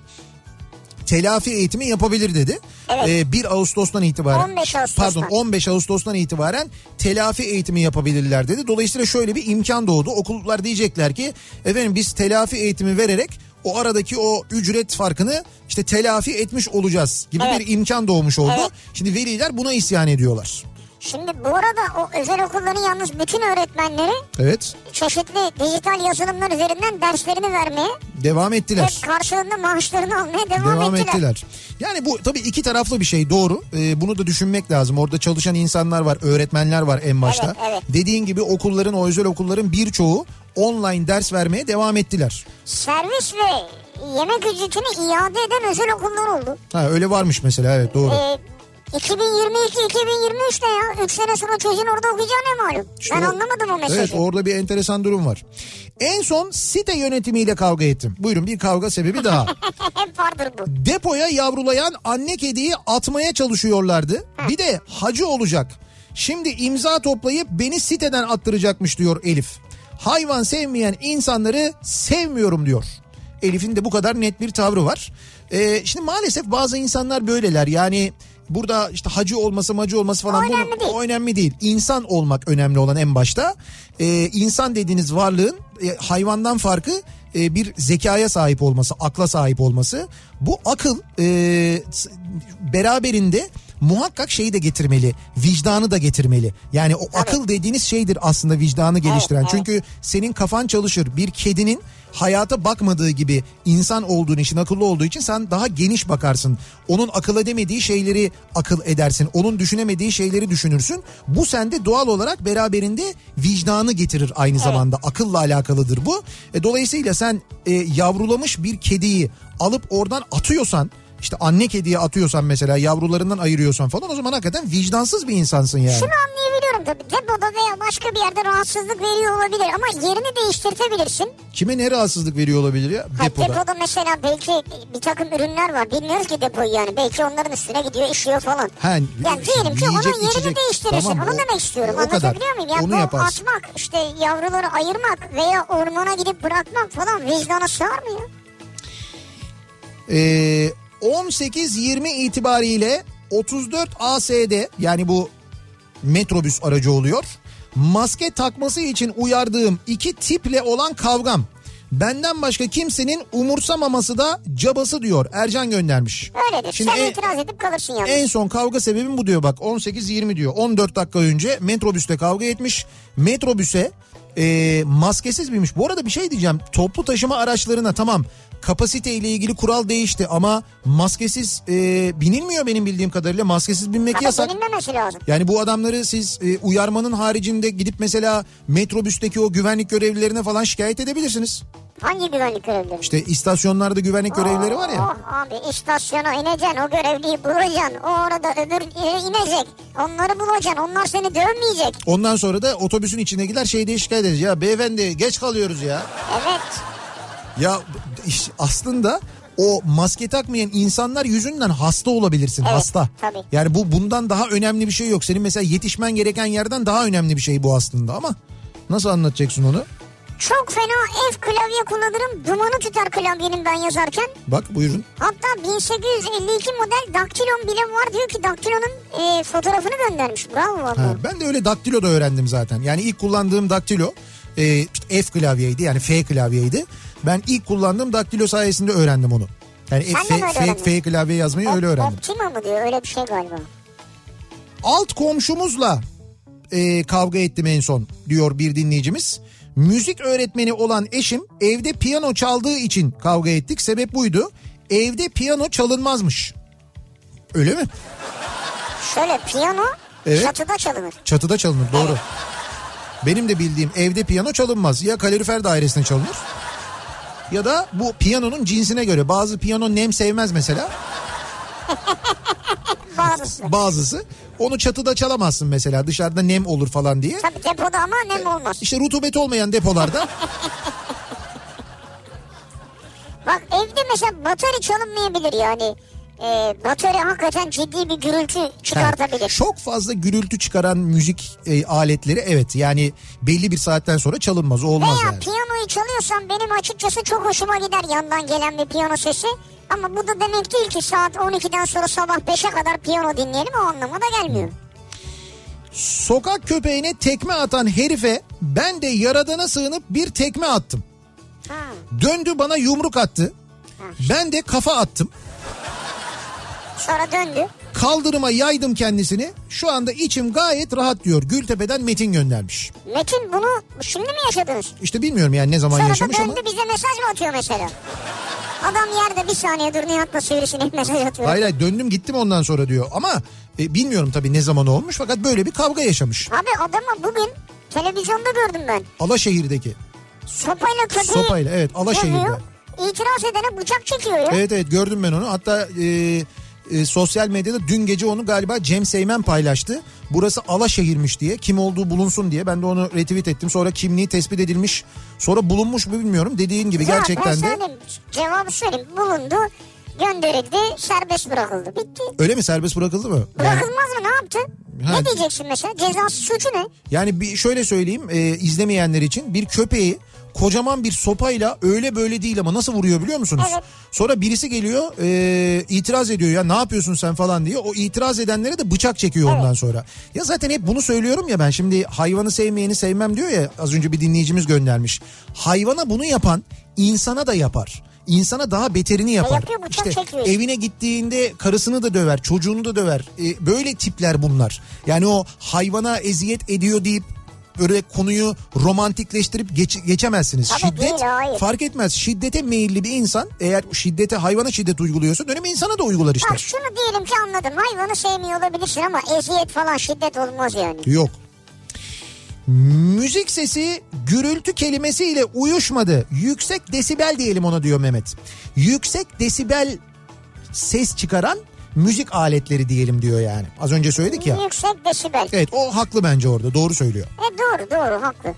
telafi eğitimi yapabilir dedi. Evet. Ee, 1 Ağustos'tan itibaren 15 Ağustos'tan. pardon 15 Ağustos'tan itibaren telafi eğitimi yapabilirler dedi. Dolayısıyla şöyle bir imkan doğdu. Okullar diyecekler ki efendim biz telafi eğitimi vererek o aradaki o ücret farkını işte telafi etmiş olacağız gibi Evet. bir imkan doğmuş oldu. Evet. Şimdi veliler buna isyan ediyorlar. Şimdi bu arada o özel okulların yalnız bütün öğretmenleri Evet çeşitli dijital yazılımlar üzerinden derslerini vermeye devam ettiler. ve karşılığında maaşlarını almaya devam, Devam ettiler. ettiler. Yani bu tabii iki taraflı bir şey doğru. Ee, bunu da düşünmek lazım. Orada çalışan insanlar var, öğretmenler var en başta. Evet, evet. Dediğin gibi okulların, o özel okulların birçoğu online ders vermeye devam ettiler. Servis ve yemek ücretini iade eden özel okullar oldu. Ha öyle varmış mesela evet doğru. Ee, 2022-2023 ne ya? 3 sene sonra çocuğun orada okuyacağı ne malum? İşte ben o- anlamadım o mesajı. Evet orada bir enteresan durum var. En son site yönetimiyle kavga ettim. Buyurun bir kavga sebebi daha. Hep vardır bu. Depoya yavrulayan anne kediyi atmaya çalışıyorlardı. Bir de hacı olacak. Şimdi imza toplayıp beni siteden attıracakmış diyor Elif. Hayvan sevmeyen insanları sevmiyorum diyor. Elif'in de bu kadar net bir tavrı var. Ee, şimdi maalesef bazı insanlar böyleler. Yani burada işte hacı olması macı olması falan O bu- önemli değil. o önemli değil. İnsan olmak önemli olan en başta. Ee, insan dediğiniz varlığın e, hayvandan farkı e, bir zekaya sahip olması, akla sahip olması. Bu akıl e, beraberinde muhakkak şeyi de getirmeli. Vicdanı da getirmeli. Yani o akıl dediğiniz şeydir aslında vicdanı geliştiren. evet. Çünkü senin kafan çalışır. Bir kedinin hayata bakmadığı gibi insan olduğun için akıllı olduğu için sen daha geniş bakarsın. Onun akıl edemediği şeyleri akıl edersin. Onun düşünemediği şeyleri düşünürsün. Bu sende doğal olarak beraberinde vicdanı getirir aynı zamanda. Akılla alakalıdır bu. E, dolayısıyla sen e, yavrulamış bir kediyi alıp oradan atıyorsan işte anne kediye atıyorsan mesela yavrularından ayırıyorsan falan o zaman hakikaten vicdansız bir insansın yani. Şunu anlayabiliyorum tabii. Depoda veya başka bir yerde rahatsızlık veriyor olabilir ama yerini değiştirtebilirsin. Kime ne rahatsızlık veriyor olabilir ya Ha, depoda? depoda. mesela belki bir takım ürünler var. Bilmiyoruz ki depoyu yani. Belki onların üstüne gidiyor, işiyor falan. Ha, yani diyelim ki onun yiyecek, yerini içecek. değiştirirsin. Tamam, Onu o- demek istiyorum. o kadar. Anlatabiliyor muyum? Yani Onu yaparsın. atmak, işte yavruları ayırmak veya ormana gidip bırakmak falan vicdana sığar mı ya? Ee, 18-20 itibariyle 34 AS'de yani bu metrobüs aracı oluyor. Maske takması için uyardığım iki tiple olan kavgam. Benden başka kimsenin umursamaması da cabası diyor. Ercan göndermiş. Öyledir. Şimdi Sen en- itiraz edip kalırsın yalnız. En son kavga sebebim bu diyor bak 18-20 diyor. 14 dakika önce metrobüste kavga etmiş. Metrobüse e, maskesiz binmiş. Bu arada bir şey diyeceğim. Toplu taşıma araçlarına tamam kapasite ile ilgili kural değişti ama maskesiz e, binilmiyor benim bildiğim kadarıyla. Maskesiz binmek Tabii yasak. bilinmemesi lazım. Yani bu adamları siz e, uyarmanın haricinde gidip mesela metrobüsteki o güvenlik görevlilerine falan şikayet edebilirsiniz. Hangi güvenlik görevlileri? İşte istasyonlarda güvenlik görevlileri var ya. Oh abi istasyona ineceksin o görevliyi bulacaksın. O arada öbür inecek. Onları bulacaksın. Onlar seni dövmeyecek. Ondan sonra da otobüsün içindekiler şey diye şikayet edecek. Ya beyefendi geç kalıyoruz ya. Evet. Ya iş- aslında o maske takmayan insanlar yüzünden hasta olabilirsin Evet, hasta. tabii. Yani bu bundan daha önemli bir şey yok. Senin mesela yetişmen gereken yerden daha önemli bir şey bu aslında ama nasıl anlatacaksın onu? Çok fena F klavye kullanırım. Dumanı tutar klavyenin ben yazarken. Bak buyurun. Hatta 1852 model daktilon bile var diyor ki daktilonun e, fotoğrafını göndermiş. Bravo valla. Ha, ben de öyle daktilo da öğrendim zaten. Yani ilk kullandığım daktilo e, işte F klavyeydi yani F klavyeydi. Ben ilk kullandığım daktilo sayesinde öğrendim onu. Yani Sen F, F? F klavye yazmayı öyle öğrendim. Optima mı diyor öyle bir şey galiba. Alt komşumuzla e, kavga ettim en son diyor bir dinleyicimiz. Müzik öğretmeni olan eşim evde piyano çaldığı için kavga ettik. Sebep buydu. Evde piyano çalınmazmış. Öyle mi? Şöyle piyano Evet. çatıda çalınır. Çatıda çalınır doğru. Benim de bildiğim evde piyano çalınmaz. Ya kalorifer dairesine çalınır ya da bu piyanonun cinsine göre. Bazı piyano nem sevmez mesela. Bazısı. Bazısı. Onu çatıda çalamazsın mesela dışarıda nem olur falan diye. Tabii depoda ama nem olmaz. İşte rutubet olmayan depolarda Bak evde mesela batarya çalınmayabilir yani. Ee, batarya hakikaten ciddi bir gürültü çıkartabilir. Yani çok fazla gürültü çıkaran müzik e, aletleri evet yani belli bir saatten sonra çalınmaz o olmaz Veya yani. piyanoyu çalıyorsam benim açıkçası çok hoşuma gider yandan gelen bir piyano sesi. Ama bu da demek değil ki saat 12'den sonra sabah 5'e kadar piyano dinleyelim o anlamına gelmiyor. Sokak köpeğine tekme atan herife ben de yaradana sığınıp bir tekme attım. Ha. Döndü bana yumruk attı. Ben de kafa attım. Sonra döndü. Kaldırıma yaydım kendisini. Şu anda içim gayet rahat diyor. Gültepe'den Metin göndermiş. Metin bunu şimdi mi yaşadınız? İşte bilmiyorum yani ne zaman Sonra yaşamış ama. döndü bize mesaj mı atıyor mesela? Adam yerde bir saniye dur Nihat'la sivrisinek mesaj atıyor. Hayır hayır döndüm gittim ondan sonra diyor. Ama e, bilmiyorum tabii ne zaman olmuş fakat böyle bir kavga yaşamış. Abi adamı bugün televizyonda gördüm ben. Alaşehir'deki. Sopayla köpeği Sopayla evet Alaşehir'de. dövüyor. itiraz edene bıçak çekiyor ya. Evet evet gördüm ben onu. Hatta e, e, sosyal medyada dün gece onu galiba Cem Seymen paylaştı. Burası Alaşehir'miş diye. Kim olduğu bulunsun diye. Ben de onu retweet ettim. Sonra kimliği tespit edilmiş. Sonra bulunmuş mu bilmiyorum. Dediğin gibi Ya gerçekten de. cevabı söyleyeyim. Bulundu, gönderildi, serbest bırakıldı. Bitti. Öyle mi serbest bırakıldı mı? Yani, Bırakılmaz mı ne yaptı? Ha. Ne diyeceksin mesela? Cezası suçu ne? yani bir şöyle söyleyeyim e, izlemeyenler için bir köpeği kocaman bir sopayla öyle böyle değil ama nasıl vuruyor biliyor musunuz? Evet. Sonra birisi geliyor e, itiraz ediyor ya ne yapıyorsun sen falan diye. O itiraz edenlere de bıçak çekiyor ondan sonra. Ya zaten hep bunu söylüyorum ya ben şimdi hayvanı sevmeyeni sevmem diyor ya az önce bir dinleyicimiz göndermiş. Hayvana bunu yapan insana da yapar. İnsana daha beterini yapar. yapıyor, işte çekiyor. evine gittiğinde karısını da döver, çocuğunu da döver. E, böyle tipler bunlar. Yani o hayvana eziyet ediyor deyip böyle konuyu romantikleştirip geç- geçemezsiniz. Tabii Şiddet değil, hayır. fark etmez. Şiddete meyilli bir insan eğer şiddete hayvana şiddet uyguluyorsa dönemi insana da uygular işte. Bak şunu diyelim ki anladım. Hayvanı sevmiyor olabilirsin ama eziyet falan şiddet olmaz yani. Yok. Müzik sesi gürültü kelimesiyle uyuşmadı. Yüksek desibel diyelim ona diyor Mehmet. Yüksek desibel ses çıkaran müzik aletleri diyelim diyor yani. Az önce söyledik ya. Yüksek desibel. Evet o haklı bence orada doğru söylüyor. E doğru doğru haklı.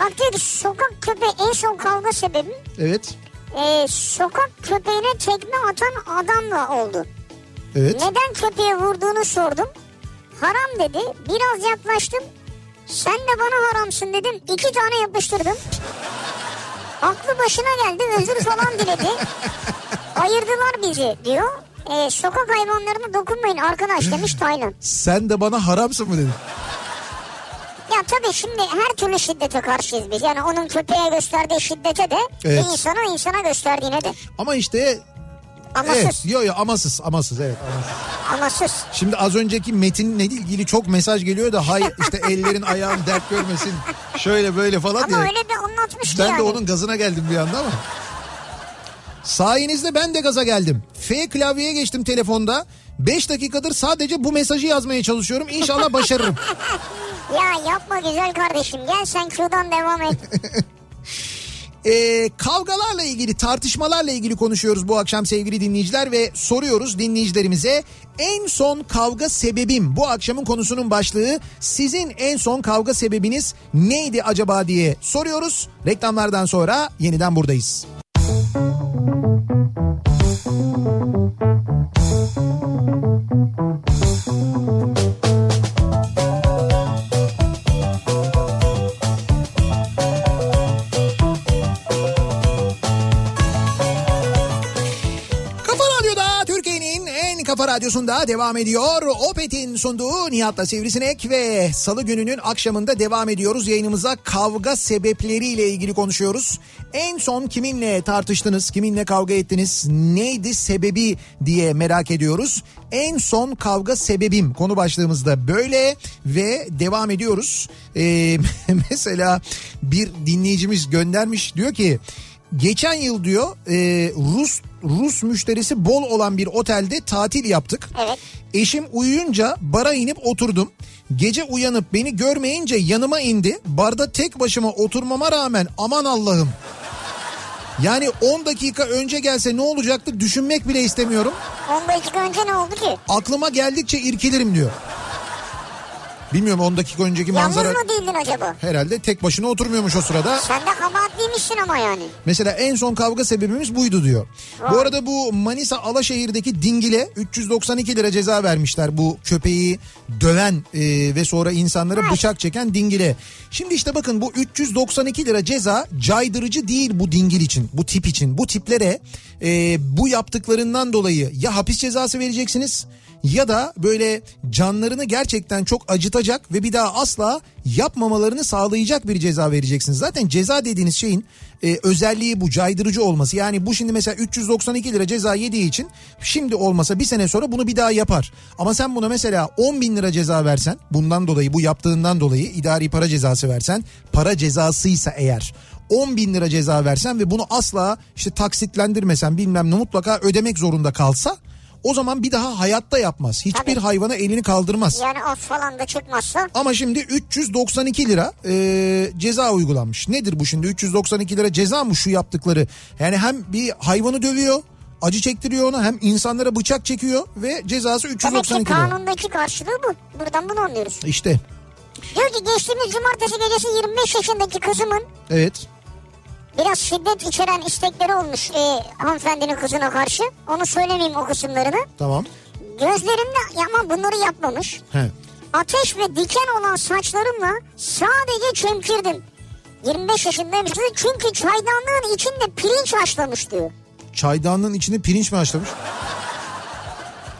Bak diyor ki sokak köpeği en son kavga sebebi Evet. e, sokak köpeğine tekme atan adamla oldu. Evet. Neden köpeğe vurduğunu sordum. Haram dedi. Biraz yaklaştım. Sen de bana haramsın dedim. İki tane yapıştırdım. Aklı başına geldi özür falan diledi. Ayırdılar bizi diyor. E, sokak hayvanlarına dokunmayın arkadaş demiş Taylan. Sen de bana haramsın mı dedin? Ya tabii şimdi her türlü şiddete karşıyız biz. Yani onun köpeğe gösterdiği şiddete de Evet. insana insana gösterdiğine de. Ama işte Amasız. evet yo yo amasız amasız evet amasız. Amasız. Şimdi az önceki metinle ilgili çok mesaj geliyor da hay işte ellerin ayağın dert görmesin şöyle böyle falan Ama diye. öyle bir anlatmış ki Ben yani. de onun gazına geldim bir anda ama. Sayenizde ben de gaza geldim. F klavyeye geçtim telefonda. 5 dakikadır sadece bu mesajı yazmaya çalışıyorum. İnşallah başarırım. Ya yapma güzel kardeşim. Gel sen şuradan devam et. Ee, kavgalarla ilgili tartışmalarla ilgili konuşuyoruz bu akşam sevgili dinleyiciler ve soruyoruz dinleyicilerimize en son kavga sebebim bu akşamın konusunun başlığı sizin en son kavga sebebiniz neydi acaba diye soruyoruz. Reklamlardan sonra yeniden buradayız. Radyosunda devam ediyor. Opet'in sunduğu Nihat'la Sivrisinek ve salı gününün akşamında devam ediyoruz. Yayınımıza kavga sebepleriyle ilgili konuşuyoruz. En son kiminle tartıştınız, kiminle kavga ettiniz, neydi sebebi diye merak ediyoruz. En son kavga sebebim konu başlığımızda böyle ve devam ediyoruz. Ee, mesela bir dinleyicimiz göndermiş diyor ki geçen yıl diyor e, Rus Rus müşterisi bol olan bir otelde tatil yaptık. Evet. Eşim uyuyunca bara inip oturdum. Gece uyanıp beni görmeyince yanıma indi. Barda tek başıma oturmama rağmen aman Allah'ım. Yani 10 dakika önce gelse ne olacaktı düşünmek bile istemiyorum. 10 dakika önce ne oldu ki? Aklıma geldikçe irkilirim diyor. Bilmiyorum 10 dakika önceki Yalnız manzara mı değildin acaba? herhalde tek başına oturmuyormuş o sırada. Sen de kabahatliymişsin ama yani. Mesela en son kavga sebebimiz buydu diyor. Bu arada bu Manisa Alaşehir'deki dingile 392 lira ceza vermişler bu köpeği döven e, ve sonra insanlara bıçak çeken dingile. Şimdi işte bakın bu 392 lira ceza caydırıcı değil bu dingil için, bu tip için. Bu tiplere e, bu yaptıklarından dolayı ya hapis cezası vereceksiniz ya da böyle canlarını gerçekten çok acıtacak ve bir daha asla yapmamalarını sağlayacak bir ceza vereceksiniz. Zaten ceza dediğiniz şeyin e, özelliği bu caydırıcı olması. Yani bu şimdi mesela 392 lira ceza yediği için şimdi olmasa bir sene sonra bunu bir daha yapar. Ama sen buna mesela 10 bin lira ceza versen bundan dolayı bu yaptığından dolayı idari para cezası versen para cezasıysa eğer 10 bin lira ceza versen ve bunu asla işte taksitlendirmesen bilmem ne mutlaka ödemek zorunda kalsa O zaman bir daha hayatta yapmaz. Hiçbir Tabii. hayvana elini kaldırmaz. Yani af falan da çıkmazsa Ama şimdi 392 lira e, ceza uygulanmış. Nedir bu şimdi 392 lira ceza mı şu yaptıkları? Yani hem bir hayvanı dövüyor acı çektiriyor ona hem insanlara bıçak çekiyor ve cezası demek ki 392 lira. kanundaki karşılığı bu. Buradan bunu anlıyoruz. İşte Diyor ki geçtiğimiz cumartesi gecesi 25 yaşındaki kızımın evet biraz şiddet içeren istekleri olmuş e, hanımefendinin kızına karşı. Onu söylemeyeyim o kısımlarını. tamam. Gözlerimde ama bunları yapmamış. He. Ateş ve diken olan saçlarımla sadece çemkirdim. 25 yaşındaymış çünkü çaydanlığın içinde pirinç haşlamış diyor. Çaydanlığın içine pirinç mi haşlamış?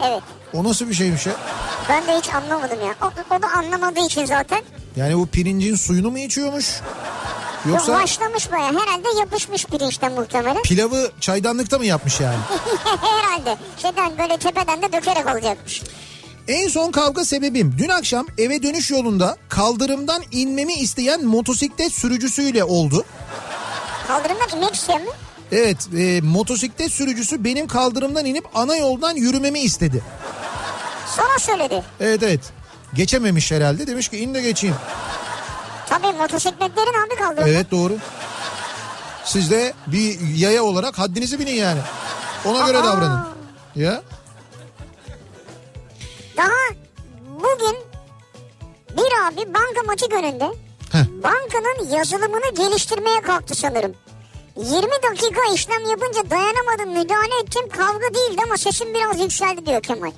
Evet. O nasıl bir şeymiş ya? Ben de hiç anlamadım ya. O, o da anlamadığı için zaten. Yani bu pirincin suyunu mu içiyormuş? Yoksa... Haşlamış baya. Herhalde yapışmış pirinçten muhtemelen. pilavı çaydanlıkta mı yapmış yani? Herhalde. Şeyden böyle tepeden de dökerek olacakmış. En son kavga sebebim dün akşam eve dönüş yolunda kaldırımdan inmemi isteyen motosiklet sürücüsüyle oldu. Kaldırımdan inmek isteyen mi? Evet e, motosiklet sürücüsü benim kaldırımdan inip ana yoldan yürümemi istedi. Sana söyledi. Evet evet geçememiş herhalde demiş ki in de geçeyim. Tabii motosikletlerin abi kaldırımda. Evet doğru. Siz de bir yaya olarak haddinizi bilin yani. Ona göre Aa. davranın. Ya Daha bugün bir abi bankamatik önünde Heh. bankanın yazılımını geliştirmeye kalktı sanırım. 20 dakika işlem yapınca dayanamadım müdahale ettim kavga değildi ama sesim biraz yükseldi diyor Kemal.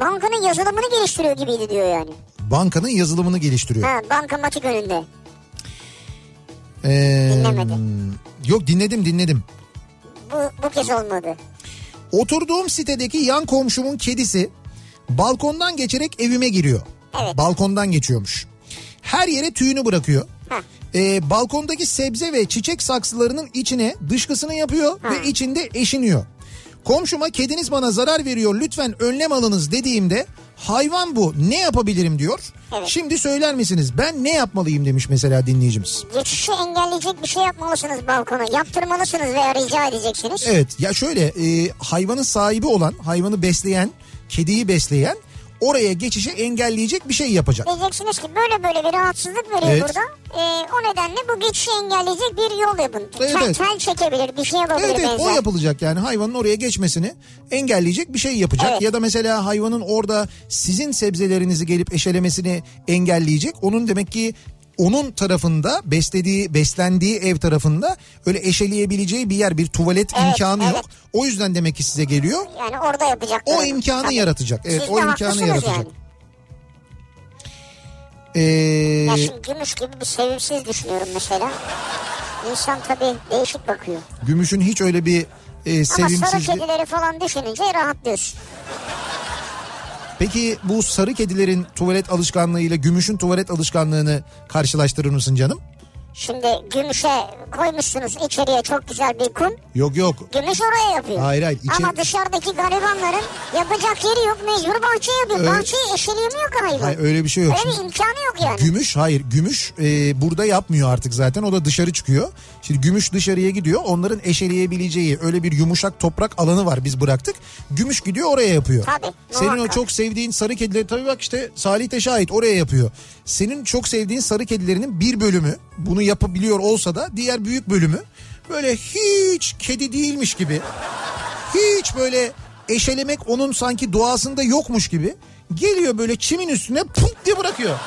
Bankanın yazılımını geliştiriyor gibiydi diyor yani. Bankanın yazılımını geliştiriyor. Ha bankamatik önünde. Ee, Dinlemedim. Yok dinledim dinledim. Bu, bu kez olmadı. Oturduğum sitedeki yan komşumun kedisi balkondan geçerek evime giriyor. Evet. Balkondan geçiyormuş. Her yere tüyünü bırakıyor. Heh. Ee, balkondaki sebze ve çiçek saksılarının içine dışkısını yapıyor ve içinde eşiniyor. Komşuma kediniz bana zarar veriyor lütfen önlem alınız dediğimde hayvan bu ne yapabilirim diyor. Evet. Şimdi söyler misiniz ben ne yapmalıyım demiş mesela dinleyicimiz. Geçişi engelleyecek bir şey yapmalısınız balkona. Yaptırmalısınız veya rica edeceksiniz. Evet ya şöyle e, hayvanın sahibi olan hayvanı besleyen kediyi besleyen oraya geçişi engelleyecek bir şey yapacak. Diyeceksiniz ki böyle böyle bir rahatsızlık veriyor Evet. burada. Ee, o nedenle bu geçişi engelleyecek bir yol yapın. Evet, tel, tel çekebilir bir şey yapabilir Evet evet benzer. o yapılacak yani hayvanın oraya geçmesini engelleyecek bir şey yapacak. Evet. Ya da mesela hayvanın orada sizin sebzelerinizi gelip eşelemesini engelleyecek. Onun demek ki onun tarafında beslediği beslendiği ev tarafında öyle eşeleyebileceği bir yer bir tuvalet Evet, imkanı evet. yok. O yüzden demek ki size geliyor. Yani orada yapacak. O imkanı Tabii. yaratacak. Evet Siz o imkanı yaratacak. Yani. Ee, Ya şimdi gümüş gibi bir sevimsiz düşünüyorum mesela. İnsan tabii değişik bakıyor. Gümüş'ün hiç öyle bir e, Ama sarı sevimsizliği. kedileri falan düşününce rahatlıyorsun. Peki bu sarı kedilerin tuvalet alışkanlığıyla Gümüş'ün tuvalet alışkanlığını karşılaştırır mısın canım? Şimdi gümüşe koymuşsunuz içeriye çok güzel bir kum. Yok yok. Gümüş oraya yapıyor. Hayır, hayır, içeri- Ama dışarıdaki garibanların yapacak yeri yok mecbur bahçe yapıyor. Öyle- Bahçeyi eşeleyemiyor hayvan. Hayır öyle bir şey yok. Öyle Şimdi bir imkanı yok yani. Gümüş hayır gümüş e, burada yapmıyor artık zaten o da dışarı çıkıyor. Şimdi gümüş dışarıya gidiyor onların eşeleyebileceği öyle bir yumuşak toprak alanı var biz bıraktık. Gümüş gidiyor oraya yapıyor. Tabii, Senin o muhakkak. çok sevdiğin sarı kedileri tabii bak işte Salih de şahit oraya yapıyor. Senin çok sevdiğin sarı kedilerinin bir bölümü bunu yapabiliyor olsa da diğer büyük bölümü böyle hiç kedi değilmiş gibi hiç böyle eşelemek onun sanki doğasında yokmuş gibi geliyor böyle çimin üstüne punk diye bırakıyor.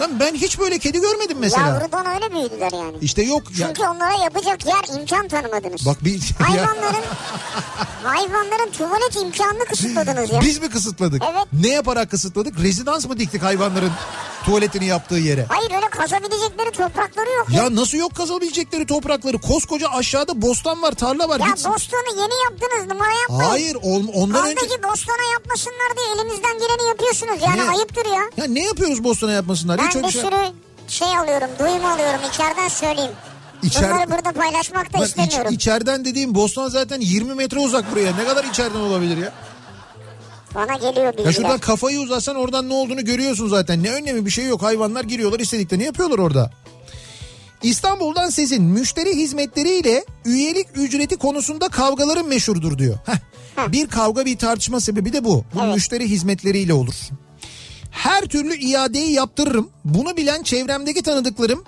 Lan ben hiç böyle kedi görmedim mesela. Yavrudan öyle büyüdüler yani. İşte yok. Ya, Çünkü onlara yapacak yer imkan tanımadınız. bak bir ya, Hayvanların hayvanların tuvalet imkanını kısıtladınız ya. biz mi kısıtladık? Evet. Ne yaparak kısıtladık? Rezidans mı diktik hayvanların tuvaletini yaptığı yere? Hayır öyle kazabilecekleri toprakları yok. Ya nasıl yok kazabilecekleri toprakları? Koskoca aşağıda bostan var, tarla var. Ya Gitsin. bostonu yeni yaptınız numara yapmayın. Hayır, ol- ondan önce Kaldaki bostona yapmasınlar diye elimizden geleni yapıyorsunuz. Yani Ne? ayıptır ya. ya ne yapıyoruz bostana yapmasınlar? Ben Öyle bir şey- sürü şey alıyorum, duyum alıyorum. içeriden söyleyeyim. İçer- Bunları burada paylaşmak da Lan iç- istemiyorum. içeriden dediğim Bostan zaten 20 metre uzak buraya. Ne kadar içeriden olabilir ya? Bana geliyor bilgiler. Ya şuradan kafayı uzatsan oradan ne olduğunu görüyorsun zaten. Ne önemi bir şey yok. Hayvanlar giriyorlar istediklerini yapıyorlar orada. İstanbul'dan sizin müşteri hizmetleriyle üyelik ücreti konusunda kavgaların meşhurdur diyor. Heh. Bir kavga bir tartışma sebebi de bu. Bu Evet. müşteri hizmetleriyle olur. Her türlü iadeyi yaptırırım. Bunu bilen çevremdeki tanıdıklarım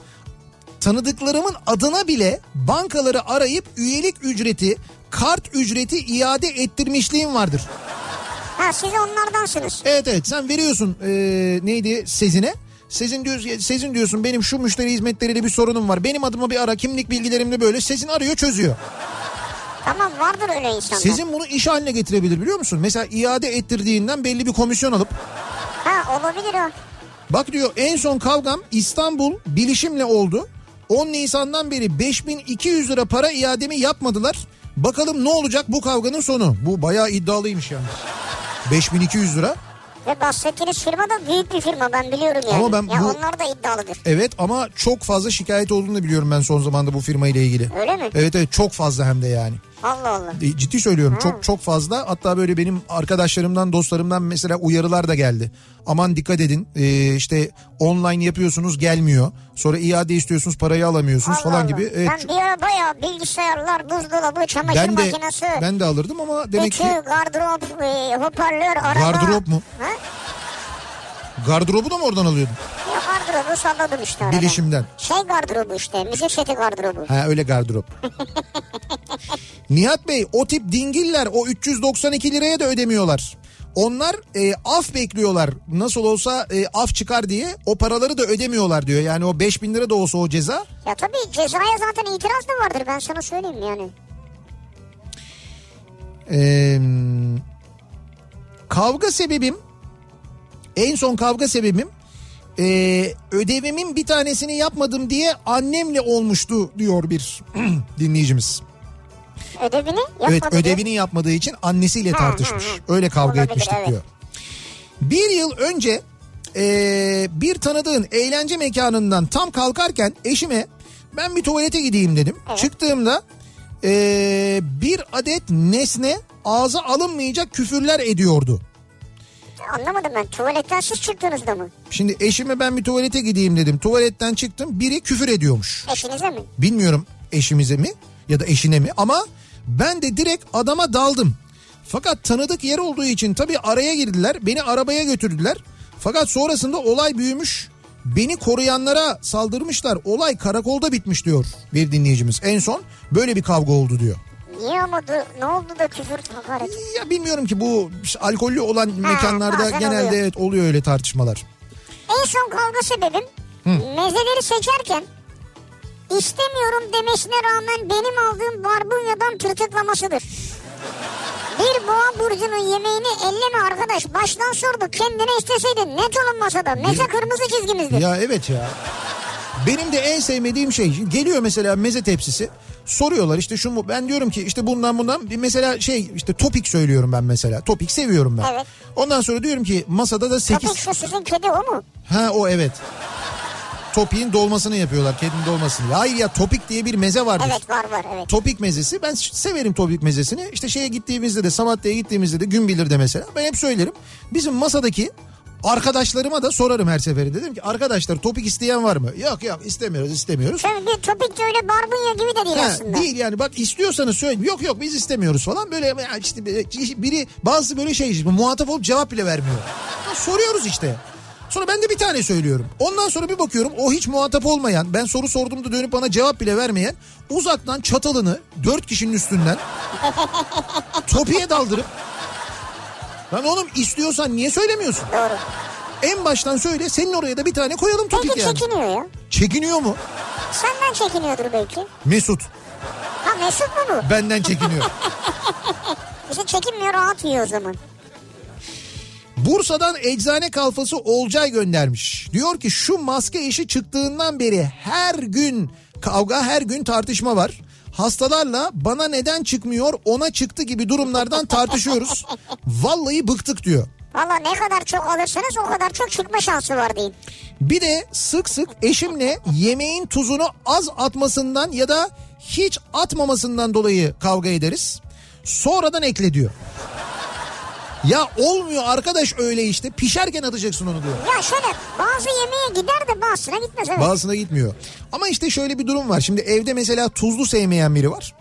tanıdıklarımın adına bile bankaları arayıp üyelik ücreti, kart ücreti iade ettirmişliğim vardır. Ha siz onlardansınız. Evet evet sen veriyorsun ee, neydi Sezin'e. Sezin diyorsun, Sezin diyorsun benim şu müşteri hizmetleriyle bir sorunum var. Benim adıma bir ara kimlik bilgilerimde böyle Sezin arıyor çözüyor. Tamam vardır öyle insanlar. Sezin bunu iş haline getirebilir biliyor musun? Mesela iade ettirdiğinden belli bir komisyon alıp Ha olabilir o. bak diyor en son kavgam İstanbul bilişimle oldu. 10 Nisan'dan beri 5200 lira para iademi yapmadılar. Bakalım ne olacak bu kavganın sonu. Bu bayağı iddialıymış yani. 5200 lira. Ve bahsettiğiniz firma da büyük bir firma ben biliyorum yani. Ama ben ya bu- onlar da iddialıdır. Evet ama çok fazla şikayet olduğunu biliyorum ben son zamanda bu firma ile ilgili. Öyle mi? Evet evet çok fazla hem de yani. Allah Allah. E, Ciddi söylüyorum çok çok fazla hatta böyle benim arkadaşlarımdan dostlarımdan mesela uyarılar da geldi. Aman dikkat edin e, işte online yapıyorsunuz gelmiyor. Sonra iade istiyorsunuz parayı alamıyorsunuz Allah falan Allah. gibi. Evet, Ben bir ara bayağı bilgisayarlar, buzdolabı, çamaşır ben de makinesi, ben de alırdım ama demek ütü, ki gardırop, e, hoparlör, araba. Gardırop mu? Ha? Gardırobu da mı oradan alıyordun? Ya gardırobu salladım işte arada. Bilişimden. Şey gardırobu işte, müzik seti gardırobu. Ha öyle gardırop. Nihat Bey o tip dingiller o 392 liraya da ödemiyorlar. Onlar e, af bekliyorlar. Nasıl olsa e, af çıkar diye o paraları da ödemiyorlar diyor. Yani o 5000 lira da olsa o ceza. Ya tabii cezaya zaten itiraz da vardır ben sana söyleyeyim yani. Ee, kavga sebebim en son kavga sebebim e, ödevimin bir tanesini yapmadım diye annemle olmuştu diyor bir dinleyicimiz. Ödevini yapmadı Evet ödevini yapmadığı için annesiyle Ha, tartışmış. ha, ha. Öyle kavga Olabilir, etmiştik evet. diyor. Bir yıl önce e, bir tanıdığın eğlence mekanından tam kalkarken eşime ben bir tuvalete gideyim dedim. Evet. Çıktığımda e, bir adet nesne ağza alınmayacak küfürler ediyordu. Anlamadım ben tuvaletten siz çıktığınızda mı? Şimdi eşime ben bir tuvalete gideyim dedim. Tuvaletten çıktım biri küfür ediyormuş. Eşinize mi? Bilmiyorum eşimize mi ya da eşine mi ama ben de direkt adama daldım. Fakat tanıdık yer olduğu için tabii araya girdiler. Beni arabaya götürdüler. Fakat sonrasında olay büyümüş. Beni koruyanlara saldırmışlar. Olay karakolda bitmiş diyor bir dinleyicimiz. En son böyle bir kavga oldu diyor. Niye ama du- ne oldu da küfür hakaret? Ya bilmiyorum ki bu alkollü olan mekanlarda bazen genelde oluyor. evet oluyor öyle tartışmalar. En son kavga sebebim mezeleri seçerken istemiyorum demesine rağmen benim aldığım barbunyadan tırtıklamasıdır. Bir boğa burcunun yemeğini elleme arkadaş. Baştan sordu kendine isteseydin net olun masada. Meze kırmızı çizgimizdir. Ya evet ya. Benim de en sevmediğim şey geliyor mesela meze tepsisi. Soruyorlar işte şu mu ben diyorum ki işte bundan bundan bir mesela şey işte topik söylüyorum ben mesela. Topik seviyorum ben. Evet. Ondan sonra diyorum ki masada da 8 Topik şu sizin kedi o mu? Ha o evet. Topiğin dolmasını yapıyorlar kedinin dolmasını. Hayır ya topik diye bir meze vardır. Evet var var evet. Topik mezesi ben severim topik mezesini. İşte şeye gittiğimizde de Samatya'ya gittiğimizde de gün bilir de mesela ben hep söylerim. Bizim masadaki arkadaşlarıma da sorarım her seferinde. Dedim ki arkadaşlar topik isteyen var mı? Yok yok istemiyoruz istemiyoruz. Bir topik de öyle barbunya gibi de değil Ha, aslında. değil yani bak istiyorsanız söyleyin. Yok yok biz istemiyoruz falan. Böyle işte biri bazı böyle şey muhatap olup cevap bile vermiyor. Soruyoruz işte. Sonra ben de bir tane söylüyorum. Ondan sonra bir bakıyorum o hiç muhatap olmayan ben soru sorduğumda dönüp bana cevap bile vermeyen uzaktan çatalını dört kişinin üstünden topiye daldırıp Lan oğlum istiyorsan niye söylemiyorsun? Doğru. En baştan söyle senin oraya da bir tane koyalım topik Belki yani. çekiniyor ya. Çekiniyor mu? Senden çekiniyordur belki. Mesut Ha Mesut mu bu? benden çekiniyor. İşte çekinmiyor rahat yiyor o zaman. Bursa'dan eczane kalfası Olcay göndermiş. Diyor ki şu maske işi çıktığından beri her gün kavga her gün tartışma var. Hastalarla bana neden çıkmıyor ona çıktı gibi durumlardan tartışıyoruz. Vallahi bıktık diyor. Valla ne kadar çok alırsanız o kadar çok çıkma şansı var deyin. Bir de sık sık eşimle yemeğin tuzunu az atmasından ya da hiç atmamasından dolayı kavga ederiz. Sonradan ekle diyor. Ya olmuyor arkadaş öyle işte pişerken atacaksın onu diyor. Ya şöyle bazı yemeğe gider de bazısına gitmez evet. Bazısına gitmiyor. Ama işte şöyle bir durum var. Şimdi evde mesela tuzlu sevmeyen biri var.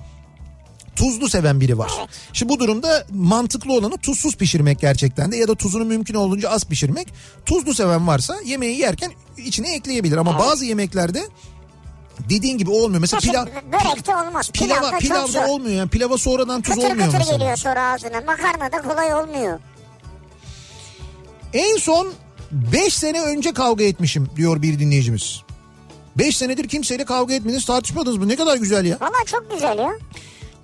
tuzlu seven biri var. Evet. Şimdi bu durumda mantıklı olanı tuzsuz pişirmek gerçekten de ya da tuzunu mümkün olduğunca az pişirmek. Tuzlu seven varsa yemeği yerken içine ekleyebilir ama bazı yemeklerde dediğin gibi olmuyor. Mesela pilav börekte olmaz. pilava Pilavda çok pilavda zor. olmuyor yani pilava sonradan tuz Kıtır olmuyor kıtır mesela. geliyor sonra ağzına. Makarna da kolay olmuyor. En son 5 sene önce kavga etmişim diyor bir dinleyicimiz. 5 senedir kimseyle kavga etmediniz tartışmadınız mı? Ne kadar güzel ya. Valla çok güzel ya.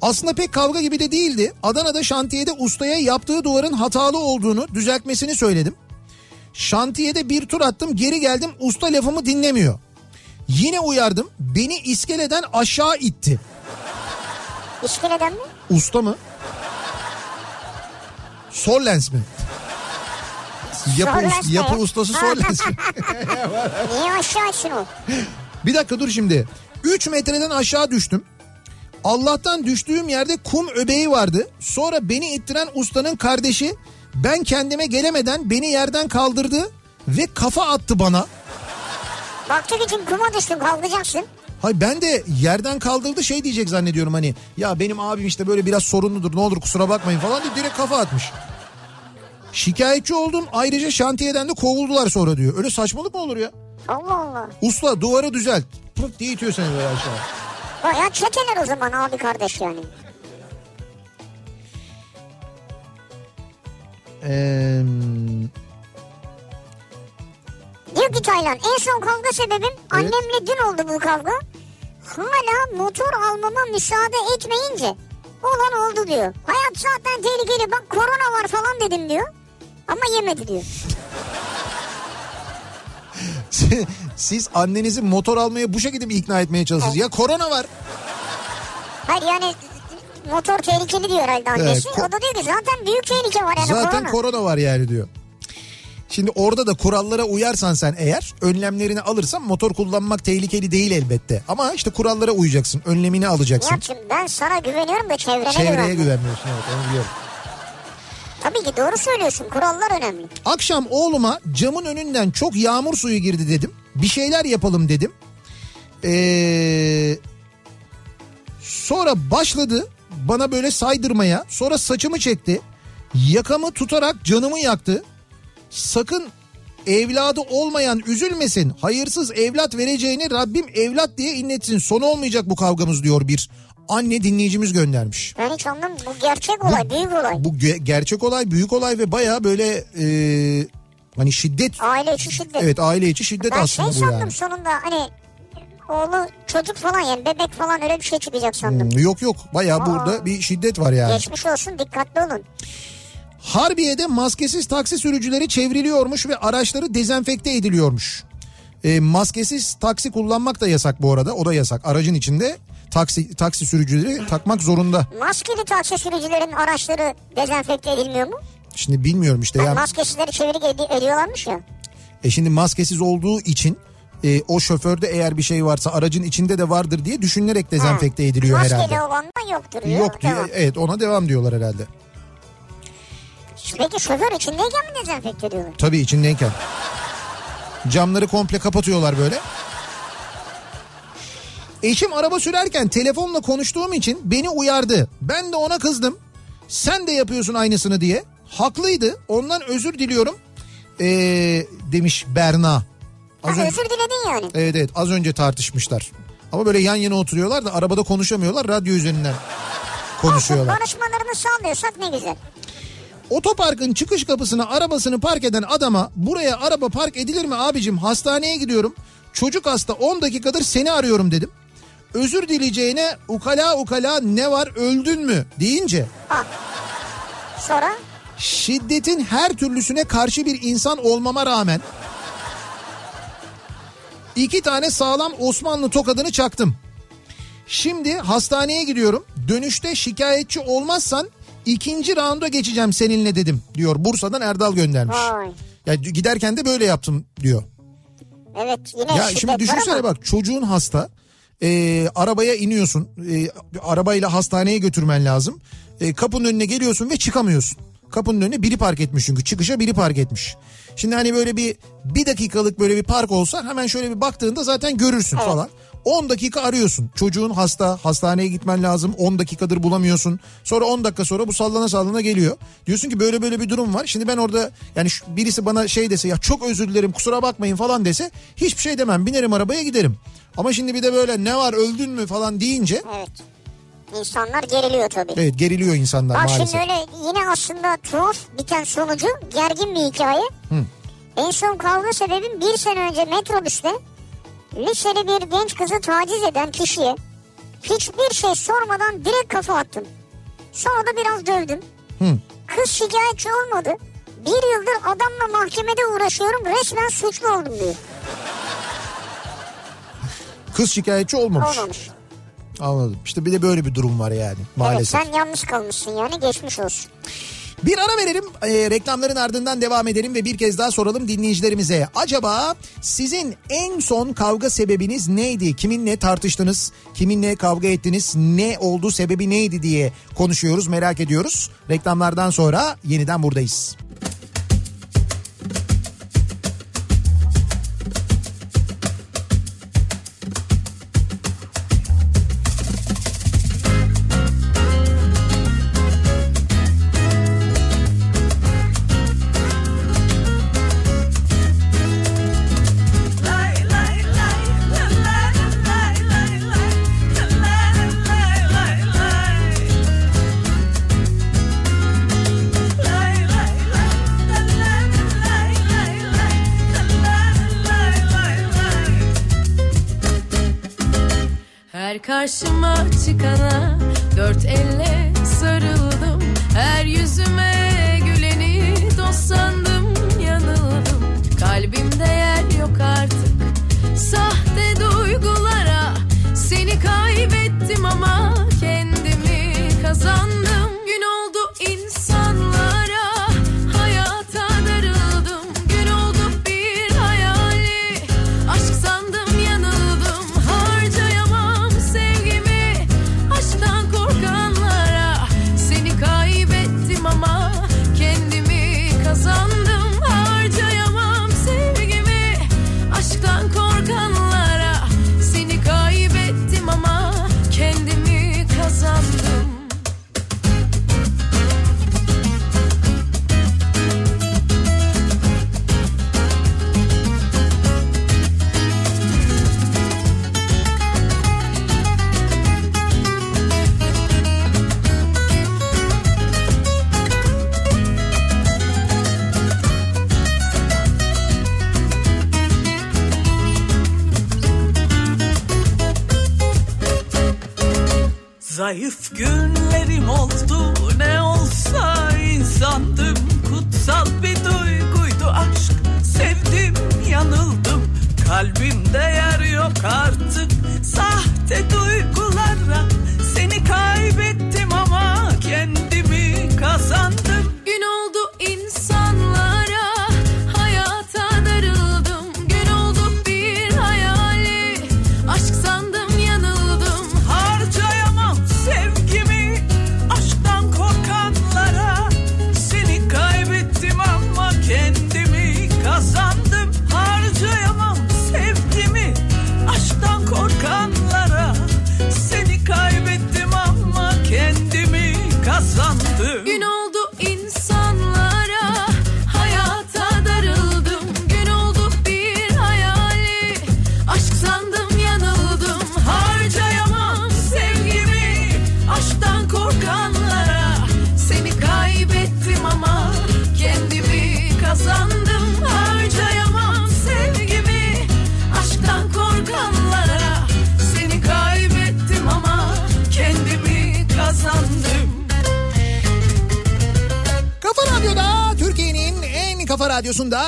Aslında pek kavga gibi de değildi. Adana'da şantiyede ustaya yaptığı duvarın hatalı olduğunu düzeltmesini söyledim. Şantiyede bir tur attım geri geldim usta lafımı dinlemiyor. Yine uyardım beni iskeleden aşağı itti. İskeleden mi? Usta mı? Sorlens mi? Yapı, Sorlens ne yapı ya? ustası Sorlens mi? Niye aşağı o? Bir dakika dur şimdi. 3 metreden aşağı düştüm. Allah'tan düştüğüm yerde kum öbeği vardı. Sonra beni ittiren ustanın kardeşi ben kendime gelemeden beni yerden kaldırdı ve kafa attı bana. Baktık için kuma düştün kalkacaksın. Hay ben de yerden kaldırdı şey diyecek zannediyorum hani ya benim abim işte böyle biraz sorunludur ne olur kusura bakmayın falan diye direkt kafa atmış. Şikayetçi oldum ayrıca şantiyeden de kovuldular sonra diyor. Öyle saçmalık mı olur ya? Allah Allah. Usta duvarı düzelt. Pırt diye itiyor seni böyle aşağı. Baya çeteler o zaman abi kardeş yani. Eee... Diyor ki Taylan en son kavga sebebim annemle dün oldu bu kavga. Hala motor almama müsaade etmeyince olan oldu diyor. Hayat zaten tehlikeli bak korona var falan dedim diyor. Ama yemedi diyor. Siz annenizi motor almaya bu şekilde mi ikna etmeye çalışıyorsunuz? Ya korona var. Hayır yani motor tehlikeli diyor herhalde annesi. Evet, ko- o da diyor ki zaten büyük tehlike var yani Zaten korona. korona var yani diyor. Şimdi orada da kurallara uyarsan sen eğer önlemlerini alırsan motor kullanmak tehlikeli değil elbette. Ama işte kurallara uyacaksın. Önlemini alacaksın. Nihat'cığım ben sana güveniyorum da çevrene Çevreye güvenmiyorum. güvenmiyorsun evet onu biliyorum. Tabii ki doğru söylüyorsun kurallar önemli. Akşam oğluma camın önünden çok yağmur suyu girdi dedim. Bir şeyler yapalım dedim. Ee, sonra başladı bana böyle saydırmaya. Sonra saçımı çekti. Yakamı tutarak canımı yaktı. Sakın evladı olmayan üzülmesin. Hayırsız evlat vereceğini Rabbim evlat diye inletsin. Sonu olmayacak bu kavgamız diyor bir anne dinleyicimiz göndermiş. Ben hiç anlamadım. Bu gerçek olay, büyük olay. Bu ge- gerçek olay, büyük olay ve baya böyle e, hani şiddet. Aile içi şiddet. Evet aile içi şiddet ben şey aslında bu sandım yani. sonunda hani oğlu çocuk falan yani bebek falan öyle bir şey çıkacak sandım. Hmm, Yok yok baya burada bir şiddet var yani. Geçmiş olsun dikkatli olun. Harbiye'de maskesiz taksi sürücüleri çevriliyormuş ve araçları dezenfekte ediliyormuş. E, maskesiz taksi kullanmak da yasak bu arada. O da yasak. Aracın içinde taksi taksi sürücüleri takmak zorunda. Maskeli taksi sürücülerin araçları dezenfekte edilmiyor mu? Şimdi bilmiyorum işte. Yani Yani, maskesizleri çevirik edi- ediyorlarmış ya. e şimdi maskesiz olduğu için e, o şoförde eğer bir şey varsa aracın içinde de vardır diye düşünülerek dezenfekte Ha. ediliyor Maskeli herhalde. olan da yoktur. Yok diyor. Devam. Evet ona devam diyorlar herhalde. Peki şoför içindeyken mi dezenfekte ediyorlar? Tabii içindeyken. Camları komple kapatıyorlar böyle. Eşim araba sürerken telefonla konuştuğum için beni uyardı. Ben de ona kızdım. Sen de yapıyorsun aynısını diye. Haklıydı. Ondan özür diliyorum. Ee, demiş Berna. Az Ha, önce, özür diledin yani. evet evet az önce tartışmışlar. Ama böyle yan yana oturuyorlar da arabada konuşamıyorlar. Radyo üzerinden konuşuyorlar. Konuşmalarını sağlıyorsak ne güzel. Otoparkın çıkış kapısına arabasını park eden adama buraya araba park edilir mi abicim hastaneye gidiyorum. Çocuk hasta 10 dakikadır seni arıyorum dedim. Özür dileyeceğine ukala ukala ne var öldün mü deyince Ha. Sonra şiddetin her türlüsüne karşı bir insan olmama rağmen iki tane sağlam Osmanlı tokadını çaktım. Şimdi hastaneye gidiyorum. Dönüşte şikayetçi olmazsan ikinci raunda geçeceğim seninle dedim diyor. Bursa'dan Erdal göndermiş. vay. Ya giderken de böyle yaptım diyor. Evet yine Ya şimdi düşünsene bak çocuğun hasta. Ee, arabaya iniyorsun. Ee, arabayla hastaneye götürmen lazım. Ee, kapının önüne geliyorsun ve çıkamıyorsun. Kapının önüne biri park etmiş çünkü. Çıkışa biri park etmiş. Şimdi hani böyle bir bir dakikalık böyle bir park olsa hemen şöyle bir baktığında zaten görürsün falan. 10 dakika arıyorsun. Çocuğun hasta, hastaneye gitmen lazım. 10 dakikadır bulamıyorsun. Sonra 10 dakika sonra bu sallana sallana geliyor. Diyorsun ki böyle böyle bir durum var. Şimdi ben orada yani birisi bana şey dese ya çok özür dilerim kusura bakmayın falan dese hiçbir şey demem. Binerim arabaya giderim. Ama şimdi bir de böyle ne var öldün mü falan deyince Evet. İnsanlar geriliyor tabii. evet geriliyor insanlar Bak maalesef. şimdi öyle yine aslında tuhaf biten sonucu gergin bir hikaye. En son kavga sebebim bir sene önce metrobüste liseli bir genç kızı taciz eden kişiye hiçbir şey sormadan direkt kafa attım. Sonra da biraz dövdüm. Hı. Kız şikayetçi olmadı. Bir yıldır adamla mahkemede uğraşıyorum resmen suçlu oldum diyor. Kız şikayetçi olmamış. Olmamış. Anladım. İşte bir de böyle bir durum var yani maalesef. Evet sen yalnız kalmışsın yani geçmiş olsun. Bir ara verelim e, reklamların ardından devam edelim ve bir kez daha soralım dinleyicilerimize. Acaba sizin en son kavga sebebiniz neydi? Kiminle tartıştınız? Kiminle kavga ettiniz? Ne oldu sebebi neydi diye konuşuyoruz merak ediyoruz. Reklamlardan sonra yeniden buradayız. Karşıma çıkana dört elle sarıldım. Her yüzüme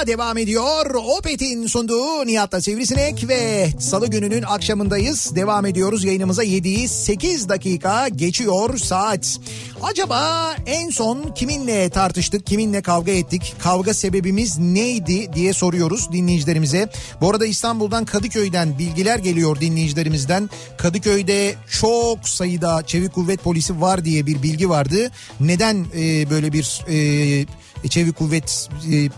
devam ediyor. Opet'in sunduğu Nihat'la Sivrisinek ve salı gününün akşamındayız. Devam ediyoruz yayınımıza 7'yi 8 dakika geçiyor saat. Acaba en son kiminle tartıştık, kiminle kavga ettik, kavga sebebimiz neydi diye soruyoruz dinleyicilerimize. Bu arada İstanbul'dan Kadıköy'den bilgiler geliyor dinleyicilerimizden. Kadıköy'de çok sayıda çevik kuvvet polisi var diye bir bilgi vardı. Neden e, böyle bir e, çevik kuvvet e,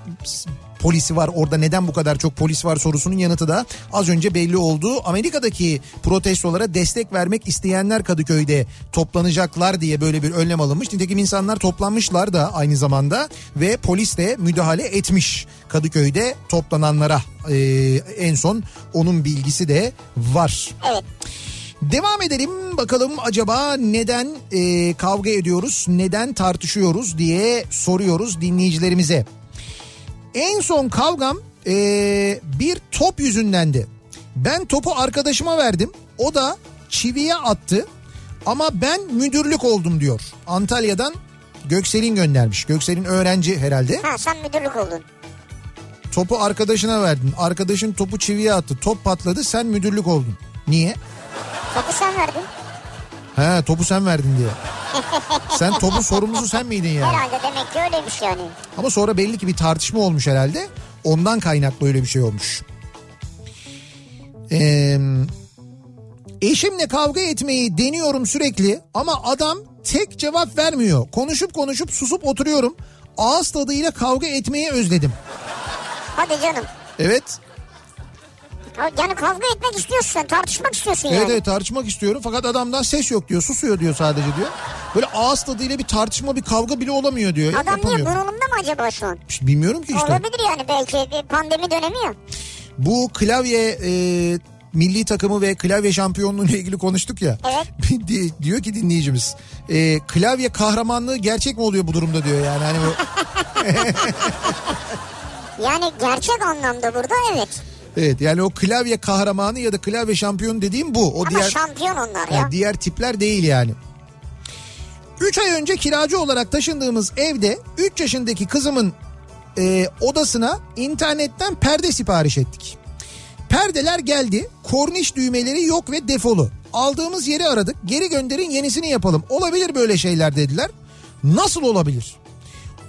polisi var orada neden bu kadar çok polis var sorusunun yanıtı da az önce belli oldu. Amerika'daki protestolara destek vermek isteyenler Kadıköy'de toplanacaklar diye böyle bir önlem alınmış. Nitekim insanlar toplanmışlar da aynı zamanda ve polis de müdahale etmiş Kadıköy'de toplananlara. Ee, en son onun bilgisi de var. Evet. Devam edelim bakalım acaba neden e, kavga ediyoruz, neden tartışıyoruz diye soruyoruz dinleyicilerimize. En son kavgam e, bir top yüzündendi. Ben topu arkadaşıma verdim, o da çiviye attı ama ben müdürlük oldum diyor. Antalya'dan Göksel'in göndermiş. Göksel'in öğrenci herhalde. Ha sen müdürlük oldun. Topu arkadaşına verdin. Arkadaşın topu çiviye attı. Top patladı sen müdürlük oldun. Niye? Topu sen verdin. He topu sen verdin diye. Sen topun sorumlusu sen miydin yani? Herhalde demek ki öyleymiş yani. Ama sonra belli ki bir tartışma olmuş herhalde. Ondan kaynaklı öyle bir şey olmuş. Ee, eşimle kavga etmeyi deniyorum sürekli ama adam tek cevap vermiyor. Konuşup konuşup susup oturuyorum. Ağız tadıyla kavga etmeyi özledim. Hadi canım. Evet. Yani kavga etmek istiyorsun tartışmak istiyorsun Evet yani. evet tartışmak istiyorum fakat adamdan ses yok diyor. Susuyor diyor sadece diyor. Böyle ağız tadıyla bir tartışma bir kavga bile olamıyor diyor. Adam niye Yapamıyor. bunalımda mı acaba şu an? İşte bilmiyorum ki işte. Olabilir yani belki bir pandemi dönemi ya. Bu klavye e, milli takımı ve klavye şampiyonluğu ile ilgili konuştuk ya. Evet. Di- diyor ki dinleyicimiz e, klavye kahramanlığı gerçek mi oluyor bu durumda diyor yani hani bu, Yani gerçek anlamda burada evet. Evet yani o klavye kahramanı ya da klavye şampiyonu dediğim bu. O Ama diğer şampiyon onlar ya. yani diğer tipler değil yani. 3 ay önce kiracı olarak taşındığımız evde 3 yaşındaki kızımın e, odasına internetten perde sipariş ettik. Perdeler geldi. Korniş düğmeleri yok ve defolu. Aldığımız yeri aradık. Geri gönderin yenisini yapalım. Olabilir böyle şeyler dediler. Nasıl olabilir?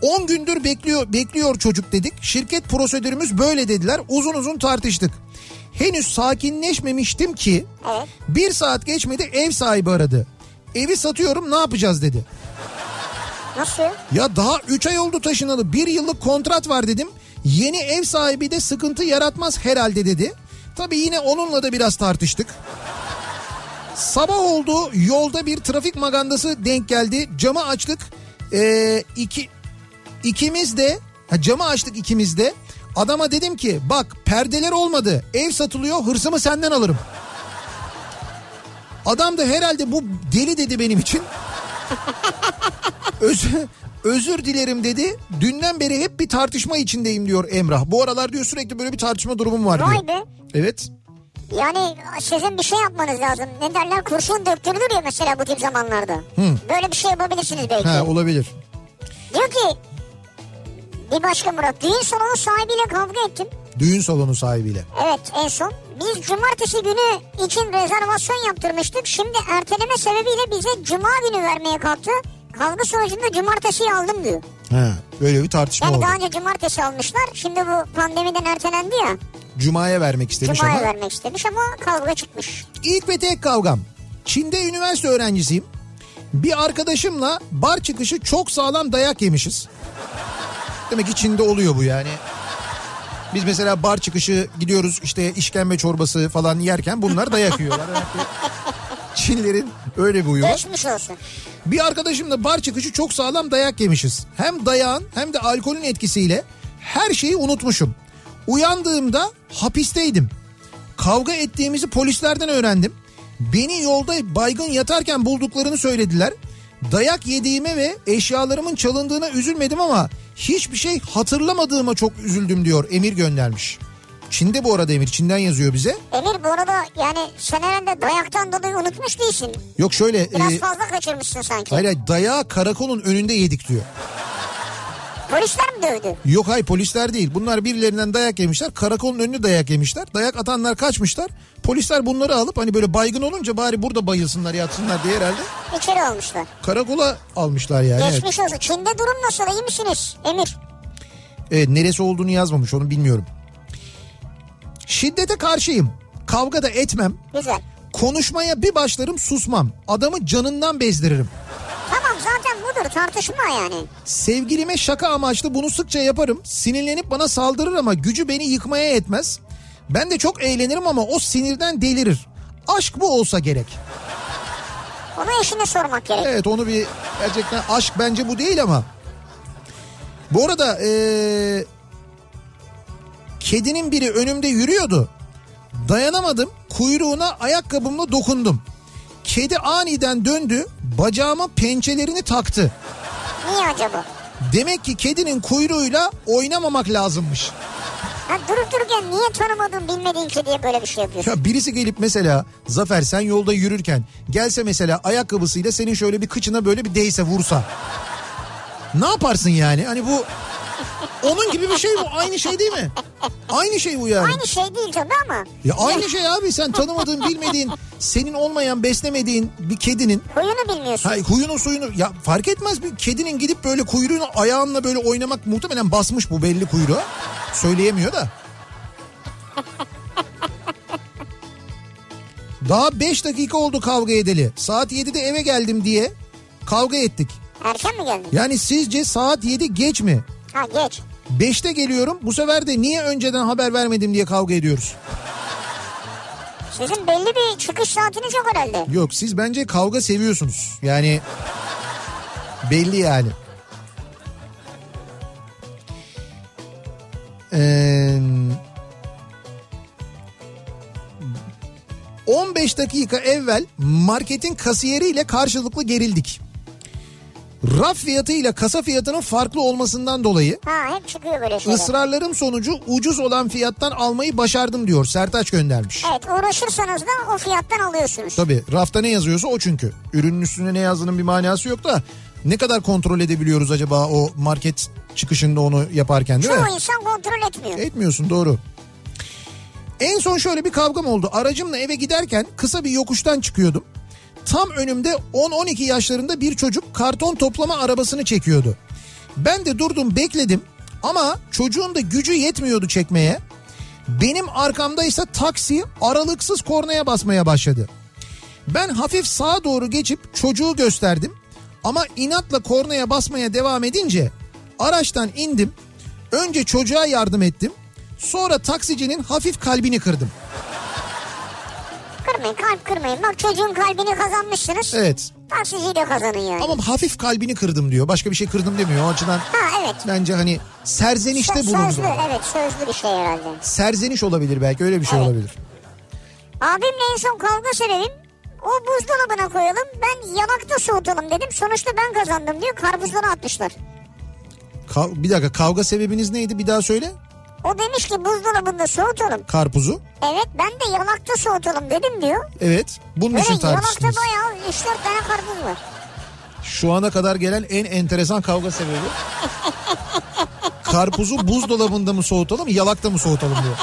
10 gündür bekliyor bekliyor çocuk dedik. Şirket prosedürümüz böyle dediler. Uzun uzun tartıştık. Henüz sakinleşmemiştim ki Evet. bir saat geçmedi ev sahibi aradı. Evi satıyorum ne yapacağız dedi. Nasıl? Ya daha 3 ay oldu taşınalı bir yıllık kontrat var dedim. Yeni ev sahibi de sıkıntı yaratmaz herhalde dedi. Tabii yine onunla da biraz tartıştık. Sabah oldu yolda bir trafik magandası denk geldi. Camı açtık. Ee, iki, ikimiz de ha, camı açtık ikimiz de. Adama dedim ki bak perdeler olmadı ev satılıyor hırsımı senden alırım. Adam da herhalde bu deli dedi benim için. Özür, özür dilerim dedi. Dünden beri hep bir tartışma içindeyim diyor Emrah. Bu aralar diyor sürekli böyle bir tartışma durumum var diyor. Vay be. Evet. Yani sizin bir şey yapmanız lazım. Ne derler kurşun döktürülür ya mesela bu tip zamanlarda. Böyle bir şey yapabilirsiniz belki. Ha olabilir. Diyor ki bir başka Murat düğün salonu sahibiyle kavga ettim. Düğün salonu sahibiyle. Evet en son. Biz cumartesi günü için rezervasyon yaptırmıştık. Şimdi erteleme sebebiyle bize cuma günü vermeye kalktı. Kavga sonucunda cumartesiyi aldım diyor. Ha, böyle bir tartışma Yani oldu. daha önce cumartesi almışlar. Şimdi bu pandemiden ertelendi ya. Cuma'ya vermek istemiş Cuma'ya ama. vermek istemiş ama kavga çıkmış. İlk ve tek kavgam. Çin'de üniversite öğrencisiyim. Bir arkadaşımla bar çıkışı çok sağlam dayak yemişiz. Demek ki Çin'de oluyor bu yani. Biz mesela bar çıkışı gidiyoruz işte işkembe çorbası falan yerken bunlar dayak yiyorlar. Çinlilerin öyle bir huyu var. Geçmiş olsun. Bir arkadaşımla bar çıkışı çok sağlam dayak yemişiz. Hem dayağın hem de alkolün etkisiyle her şeyi unutmuşum. Uyandığımda hapisteydim. Kavga ettiğimizi polislerden öğrendim. Beni yolda baygın yatarken bulduklarını söylediler. Dayak yediğime ve eşyalarımın çalındığına üzülmedim ama hiçbir şey hatırlamadığıma çok üzüldüm diyor Emir göndermiş. Çin'de bu arada Emir Çin'den yazıyor bize. Emir bu arada yani sen herhalde dayaktan dolayı unutmuş değilsin. Yok şöyle Biraz e, fazla kaçırmışsın sanki. hayır, dayağı karakolun önünde yedik diyor. Polisler mi dövdü? Yok hayır polisler değil. Bunlar birilerinden dayak yemişler. Karakolun önünü dayak yemişler. Dayak atanlar kaçmışlar. Polisler bunları alıp hani böyle baygın olunca bari burada bayılsınlar yatsınlar diye herhalde. İçeri almışlar. Karakola almışlar yani. Evet. Geçmiş olsun. Çin'de durum nasıl? İyi misiniz Emir? Evet, neresi olduğunu yazmamış onu bilmiyorum. Şiddete karşıyım. Kavga da etmem. Güzel. Konuşmaya bir başlarım susmam. Adamı canından bezdiririm. Budur. tartışma yani. Sevgilime şaka amaçlı bunu sıkça yaparım. Sinirlenip bana saldırır ama gücü beni yıkmaya yetmez. Ben de çok eğlenirim ama o sinirden delirir. Aşk bu olsa gerek. Onu eşine sormak gerek. Evet onu bir gerçekten aşk bence bu değil ama. Bu arada ee, kedinin biri önümde yürüyordu. Dayanamadım kuyruğuna ayakkabımla dokundum. Kedi aniden döndü bacağıma pençelerini taktı. Niye acaba? Demek ki kedinin kuyruğuyla oynamamak lazımmış. Ha, durup dururken niye tanımadığın bilmediğin kediye böyle bir şey yapıyorsun? Ya birisi gelip mesela Zafer sen yolda yürürken gelse mesela ayakkabısıyla senin şöyle bir kıçına böyle bir değse vursa. Ne yaparsın yani? Hani bu onun gibi bir şey bu. Aynı şey değil mi? Aynı şey bu yani. Aynı şey değil tabii ama. Ya aynı şey abi sen tanımadığın bilmediğin senin olmayan beslemediğin bir kedinin Huyunu bilmiyorsun. ha, huyunu suyunu ya fark etmez bir kedinin gidip böyle kuyruğunu ayağınla böyle oynamak muhtemelen basmış bu belli kuyruğu. Söyleyemiyor da. Daha 5 dakika oldu kavga edeli. Saat 7'de eve geldim diye kavga ettik. Erken mi geldin? Yani sizce saat 7 geç mi? Ha geç. 5'te geliyorum bu sefer de niye önceden haber vermedim diye kavga ediyoruz. Sizin belli bir çıkış saatiniz yok herhalde. Yok siz bence kavga seviyorsunuz. Yani belli yani. Ee, 15 dakika evvel marketin kasiyeriyle karşılıklı gerildik. Raf fiyatı ile kasa fiyatının farklı olmasından dolayı Ha hep çıkıyor böyle şeyler. ısrarlarım sonucu ucuz olan fiyattan almayı başardım diyor Sertaç göndermiş. Evet uğraşırsanız da o fiyattan alıyorsunuz. Tabii rafta ne yazıyorsa o çünkü. Ürünün üstüne ne yazdığının bir manası yok da ne kadar kontrol edebiliyoruz acaba o market çıkışında onu yaparken değil mi? Çoğu insan kontrol etmiyor. Etmiyorsun doğru. En son şöyle bir kavgam oldu. Aracımla eve giderken kısa bir yokuştan çıkıyordum. Tam önümde 10-12 yaşlarında bir çocuk karton toplama arabasını çekiyordu. Ben de durdum bekledim ama çocuğun da gücü yetmiyordu çekmeye. Benim arkamdaysa taksi aralıksız kornaya basmaya başladı. Ben hafif sağa doğru geçip çocuğu gösterdim. Ama inatla kornaya basmaya devam edince araçtan indim. Önce çocuğa yardım ettim. Sonra taksicinin hafif kalbini kırdım. Kırmayın kalp kırmayın. Bak çocuğun kalbini kazanmışsınız. Evet. Taksiciyle kazanın yani. Ama hafif kalbini kırdım diyor. Başka bir şey kırdım demiyor. O açıdan Ha evet. bence hani serzenişte Sö- bulundu. Sözlü evet sözlü bir şey herhalde. Serzeniş olabilir belki öyle bir şey Evet. olabilir. Abimle en son kavga sebebim o buzdolabına koyalım ben yanakta soğutalım dedim. Sonuçta ben kazandım diyor karpuzları atmışlar. Kav- bir dakika kavga sebebiniz neydi bir daha söyle. O demiş ki buzdolabında soğutalım. Karpuzu. Evet ben de yanakta soğutalım dedim diyor. Evet. Bunun Böyle için tartıştınız. bayağı 3-4 tane karpuz var. Şu ana kadar gelen en enteresan kavga sebebi. Karpuzu buzdolabında mı soğutalım yalakta mı soğutalım diyor.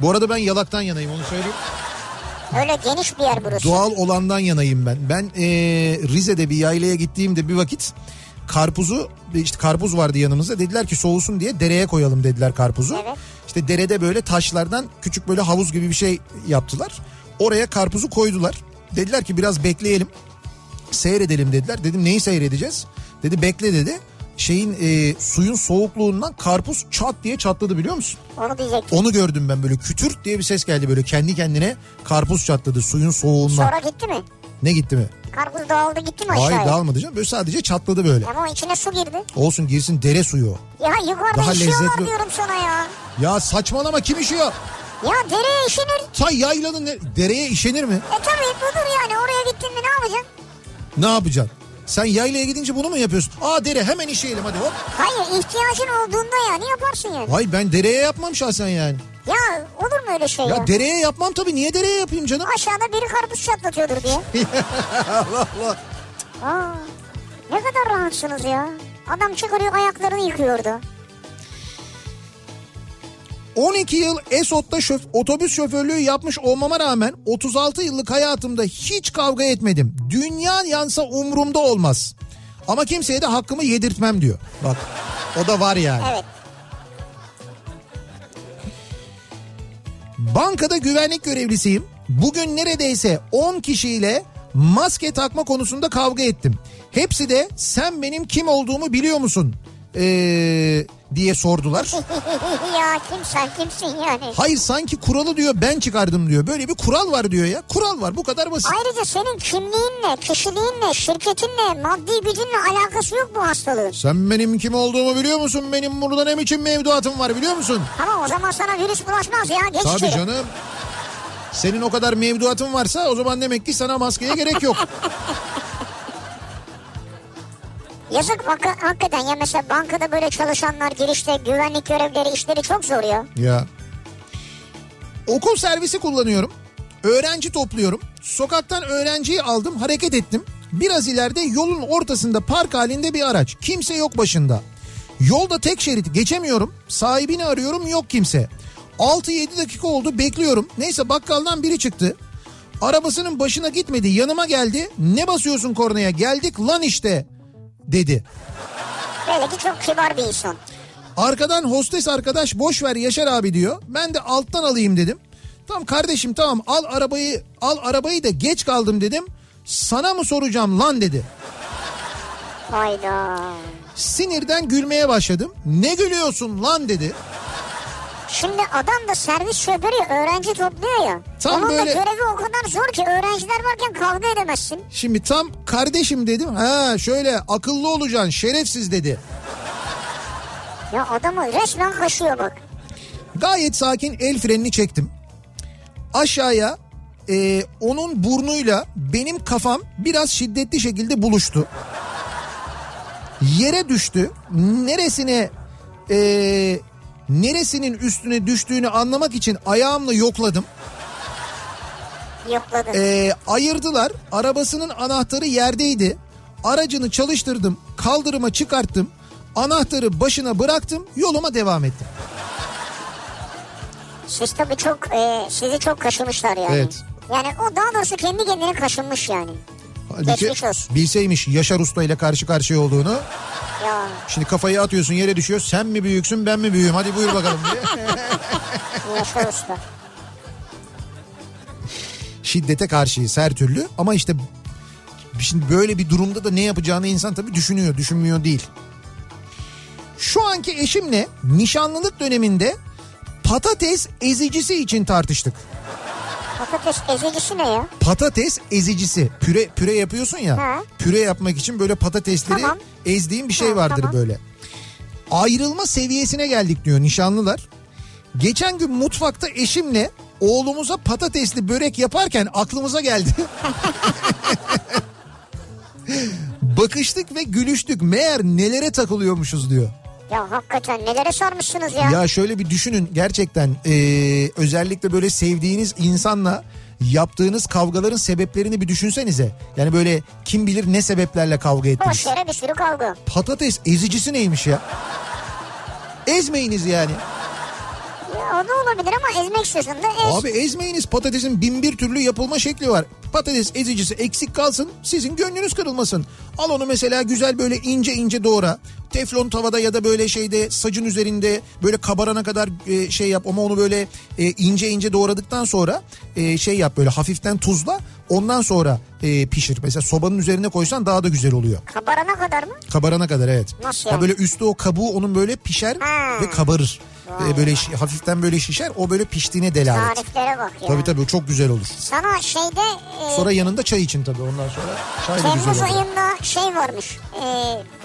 Bu arada ben yalaktan yanayım onu söyleyeyim. Öyle geniş bir yer burası. Doğal olandan yanayım ben. Ben eee, Rize'de bir yaylaya gittiğimde bir vakit karpuzu işte karpuz vardı yanımızda dediler ki soğusun diye dereye koyalım dediler karpuzu. Evet. İşte derede böyle taşlardan küçük böyle havuz gibi bir şey yaptılar. Oraya karpuzu koydular. Dediler ki biraz bekleyelim. Seyredelim dediler. Dedim neyi seyredeceğiz? Dedi bekle dedi. Şeyin eee, suyun soğukluğundan karpuz çat diye çatladı biliyor musun? Onu diyecektim. Onu gördüm ben böyle kütürt diye bir ses geldi böyle kendi kendine karpuz çatladı suyun soğuğundan. Sonra gitti mi? Ne gitti mi? Karpuz dağıldı gitti mi aşağıya? Hayır dağılmadı canım. Böyle sadece çatladı böyle. Ama içine su girdi. Olsun girsin dere suyu. Ya yukarıda Daha işiyorlar lezzetli- diyorum sana ya. Ya saçmalama kim işiyor? Ya dereye işenir. Ta yaylanın dereye işenir mi? E tabii budur yani oraya gittin mi ne yapacaksın? Ne yapacaksın? Sen yaylaya gidince bunu mu yapıyorsun? Aa dere hemen işeyelim hadi hop. Hayır ihtiyacın olduğunda yani yaparsın yani. Hay ben dereye yapmam şahsen yani. Ya olur mu öyle şey ya? Ya dereye yapmam tabii. Niye dereye yapayım canım? Aşağıda biri karpuz çatlatıyordur diye. Allah Allah. Aa, ne kadar rahatsınız ya. Adam çıkarıyor ayaklarını yıkıyordu. 12 yıl Esot'ta şöf, otobüs şoförlüğü yapmış olmama rağmen 36 yıllık hayatımda hiç kavga etmedim. Dünya yansa umurumda olmaz. Ama kimseye de hakkımı yedirtmem diyor. Bak o da var yani. Evet. Bankada güvenlik görevlisiyim. Bugün neredeyse 10 kişiyle Maske takma konusunda kavga ettim. Hepsi de sen benim kim olduğumu biliyor musun? Ee, diye sordular. ya kim sen kimsin yani? Hayır sanki kuralı diyor ben çıkardım diyor. Böyle bir kural var diyor ya. Kural var bu kadar basit. Ayrıca senin kimliğinle, kişiliğinle, şirketinle, maddi gücünle alakası yok bu hastalığın. Sen benim kim olduğumu biliyor musun? Benim burada ne biçim mevduatım var biliyor musun? Tamam o zaman sana virüs bulaşmaz ya. Geç Tabii içeri. canım. Senin o kadar mevduatın varsa o zaman demek ki sana maskeye gerek yok. Yazık hak- hakikaten ya mesela bankada böyle çalışanlar girişte güvenlik görevlileri işleri çok zor ya. ya. Okul servisi kullanıyorum. Öğrenci topluyorum. Sokaktan öğrenciyi aldım hareket ettim. Biraz ileride yolun ortasında park halinde bir araç. Kimse yok başında. Yolda tek şerit geçemiyorum. Sahibini arıyorum yok kimse. 6-7 dakika oldu bekliyorum. Neyse bakkaldan biri çıktı. Arabasının başına gitmedi yanıma geldi. Ne basıyorsun kornaya geldik lan işte dedi. Böyle ki çok kibar bir insan. Arkadan hostes arkadaş boş ver Yaşar abi diyor. Ben de alttan alayım dedim. Tamam kardeşim tamam al arabayı al arabayı da geç kaldım dedim. Sana mı soracağım lan dedi. Hayda. Sinirden gülmeye başladım. Ne gülüyorsun lan dedi. Şimdi adam da servis şoförü öğrenci topluyor ya. Tam Onun böyle- da görevi o kadar zor ki öğrenciler varken kavga edemezsin. Şimdi tam kardeşim dedim. Ha şöyle akıllı olacaksın şerefsiz dedi. Ya adamı resmen kaşıyor bak. Gayet sakin el frenini çektim. Aşağıya e, onun burnuyla benim kafam biraz şiddetli şekilde buluştu. Yere düştü. Neresine e, neresinin üstüne düştüğünü anlamak için ayağımla yokladım. Yokladı. E, ayırdılar. Arabasının anahtarı yerdeydi. Aracını çalıştırdım. Kaldırıma çıkarttım. Anahtarı başına bıraktım. Yoluma devam ettim. Siz tabii çok e, sizi çok kaşımışlar yani. Evet. Yani o daha doğrusu kendi kendine kaşınmış yani. Halbuki bilseymiş Yaşar Usta ile karşı karşıya olduğunu. Ya Şimdi kafayı atıyorsun yere düşüyor. Sen mi büyüksün ben mi büyüğüm hadi buyur bakalım diye. Yaşar Usta. Şiddete karşıyız her türlü ama işte şimdi böyle bir durumda da ne yapacağını insan tabii düşünüyor düşünmüyor değil. Şu anki eşimle nişanlılık döneminde patates ezicisi için tartıştık. Patates ezicisi ne ya? Patates ezicisi. Püre püre yapıyorsun ya. Ha. Püre yapmak için böyle patatesleri Tamam. ezdiğin bir şey Ha, vardır tamam. böyle. Ayrılma seviyesine geldik diyor nişanlılar. Geçen gün mutfakta eşimle oğlumuza patatesli börek yaparken aklımıza geldi. Bakıştık ve gülüştük. Meğer nelere takılıyormuşuz diyor. Ya hakikaten nelere sarmışsınız ya. Ya şöyle bir düşünün gerçekten eee, özellikle böyle sevdiğiniz insanla yaptığınız kavgaların sebeplerini bir düşünsenize. Yani böyle kim bilir ne sebeplerle kavga ettiniz. Boş yere bir sürü kavga. Patates ezicisi neymiş ya? Ezmeyiniz yani. O da olabilir ama ezmek istiyorsun da ez. Abi ezmeyiniz patatesin bin bir türlü yapılma şekli var. Patates ezicisi eksik kalsın sizin gönlünüz kırılmasın. Al onu mesela güzel böyle ince ince doğra. Teflon tavada ya da böyle şeyde sacın üzerinde böyle kabarana kadar e, şey yap ama onu böyle e, ince ince doğradıktan sonra e, şey yap böyle hafiften tuzla ondan sonra e, pişir. Mesela sobanın üzerine koysan daha da güzel oluyor. Kabarana kadar mı? Kabarana kadar evet. Nasıl Ha yani? böyle üstü o kabuğu onun böyle pişer Ha. ve kabarır. Vay Ee, böyle şi- hafiften böyle şişer o böyle piştiğine delalet. Tariflere bak ya. Tabii tabii o çok güzel olur. Sana şeyde e, Sonra yanında çay için tabii ondan sonra çay da Temmuz güzel olur. ayında şey varmış. E,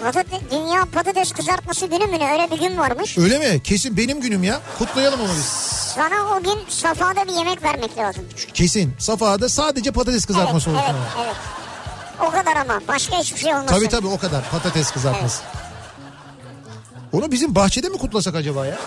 patate, Dünya Patates Kızartması günü mü ne öyle bir gün varmış. Öyle mi? Kesin benim günüm ya. Kutlayalım onu biz. Sana o gün safhada bir yemek vermek lazım. Kesin. Safa'da sadece patates kızartması evet, olsun. evet, ama. evet. O kadar ama başka hiçbir şey olmasın. Tabii tabii o kadar patates kızartması. Onu bizim bahçede mi kutlasak acaba ya?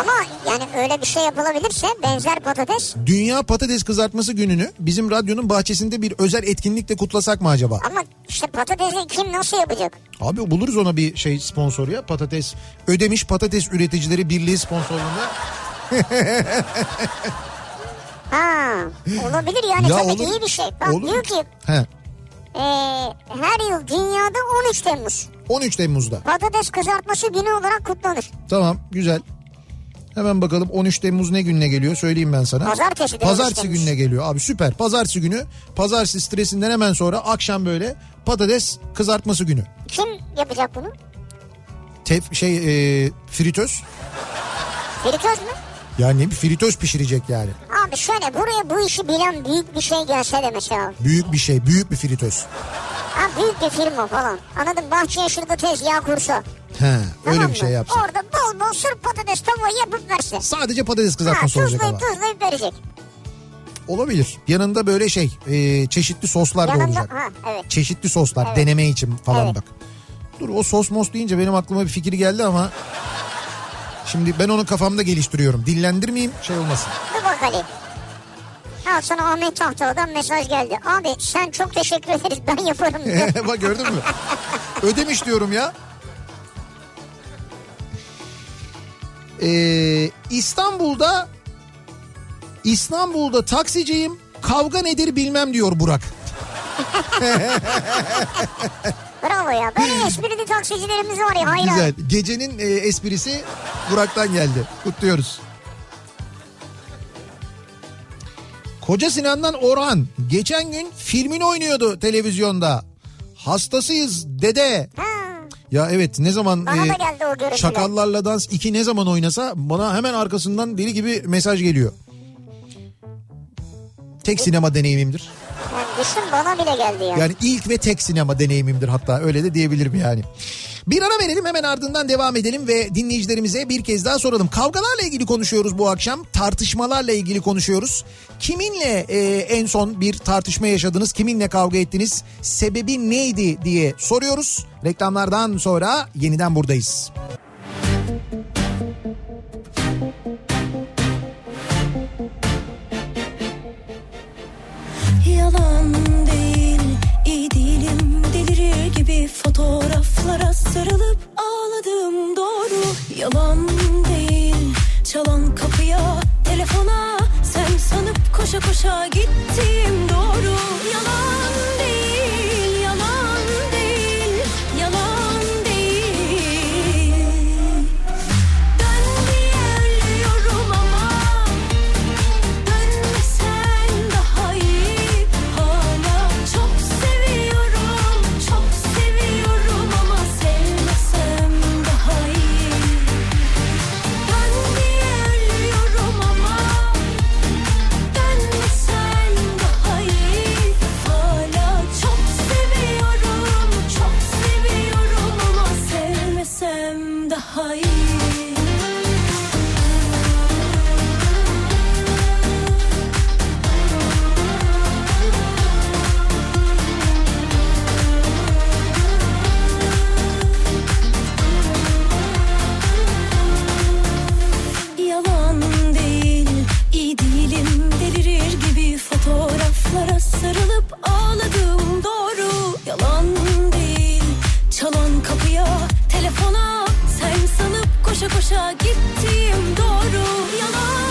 Ama yani öyle bir şey yapılabilirse benzer patates Dünya Patates Kızartması gününü bizim radyonun bahçesinde bir özel etkinlikle kutlasak mı acaba? ama işte patatesi kim nasıl yapacak? Abi buluruz ona bir şey sponsor ya. Patates Ödemiş Patates Üreticileri Birliği sponsorluğunda. Ha olabilir yani Ya tabii olur. iyi bir şey. Bak Olur. diyor ki He. e, her yıl dünyada 13 Temmuz 13 Temmuz'da. patates kızartması günü olarak kutlanır. Tamam güzel. Hemen bakalım 13 Temmuz ne gününe geliyor söyleyeyim ben sana. Pazartesi de 13 Pazartesi gününe geliyor abi süper. Pazartesi günü pazartesi stresinden hemen sonra akşam böyle patates kızartması günü. Kim yapacak bunu? Tef, şey e, fritöz. Fritöz mü? Yani fritöz pişirecek yani. Abi şöyle buraya bu işi bilen büyük bir şey gelse de mesela. Büyük bir şey büyük bir fritöz. Ha büyük bir firma falan. Anladın bahçeye şurada tezgah kursa. He, öyle Tamam bir şey mı? yapsın. Orada bol bol sırf patates tavuğu yapıp verse. Sadece patates Ha, kızartması olacak ama. tuzlayıp verecek. Olabilir. Yanında böyle şey e, çeşitli soslar da Yanında olacak. ha evet. Çeşitli soslar Evet. deneme için falan Evet. bak. Dur o sos mos deyince benim aklıma bir fikir geldi ama şimdi ben onu kafamda geliştiriyorum. Dillendirmeyeyim şey olmasın. Dur bak Ali. Al sana Ahmet Tahtalı'dan mesaj geldi. Abi sen çok teşekkür ederiz ben yaparım. bak gördün mü? Ödemiş diyorum ya. Ee, İstanbul'da İstanbul'da taksiciyim. Kavga nedir bilmem diyor Burak. Bravo ya. Böyle esprili taksicilerimiz var ya hayran. Güzel. Gecenin e, esprisi Burak'tan geldi. Kutluyoruz. Koca Sinan'dan Orhan geçen gün filmini oynuyordu televizyonda. Hastasıyız dede. Ha, Ya evet ne zaman bana e. Çakallarla Dans 2 ne zaman oynasa bana hemen arkasından deli gibi mesaj geliyor. Tek sinema deneyimimdir. Yani düşün bana bile geldi ya. Yani ilk ve tek sinema deneyimimdir hatta öyle de diyebilirim yani. Bir ara verelim hemen ardından devam edelim ve dinleyicilerimize bir kez daha soralım. Kavgalarla ilgili konuşuyoruz bu akşam. Tartışmalarla ilgili konuşuyoruz. Kiminle e, en son bir tartışma yaşadınız? Kiminle kavga ettiniz? Sebebi neydi diye soruyoruz. Reklamlardan sonra yeniden buradayız. Fotoğraflara sarılıp ağladım. Doğru Yalan değil, çalan kapıya, telefona Sen sanıp koşa koşa gittim. Doğru Yalan koşa koşa gittim doğru. Yalan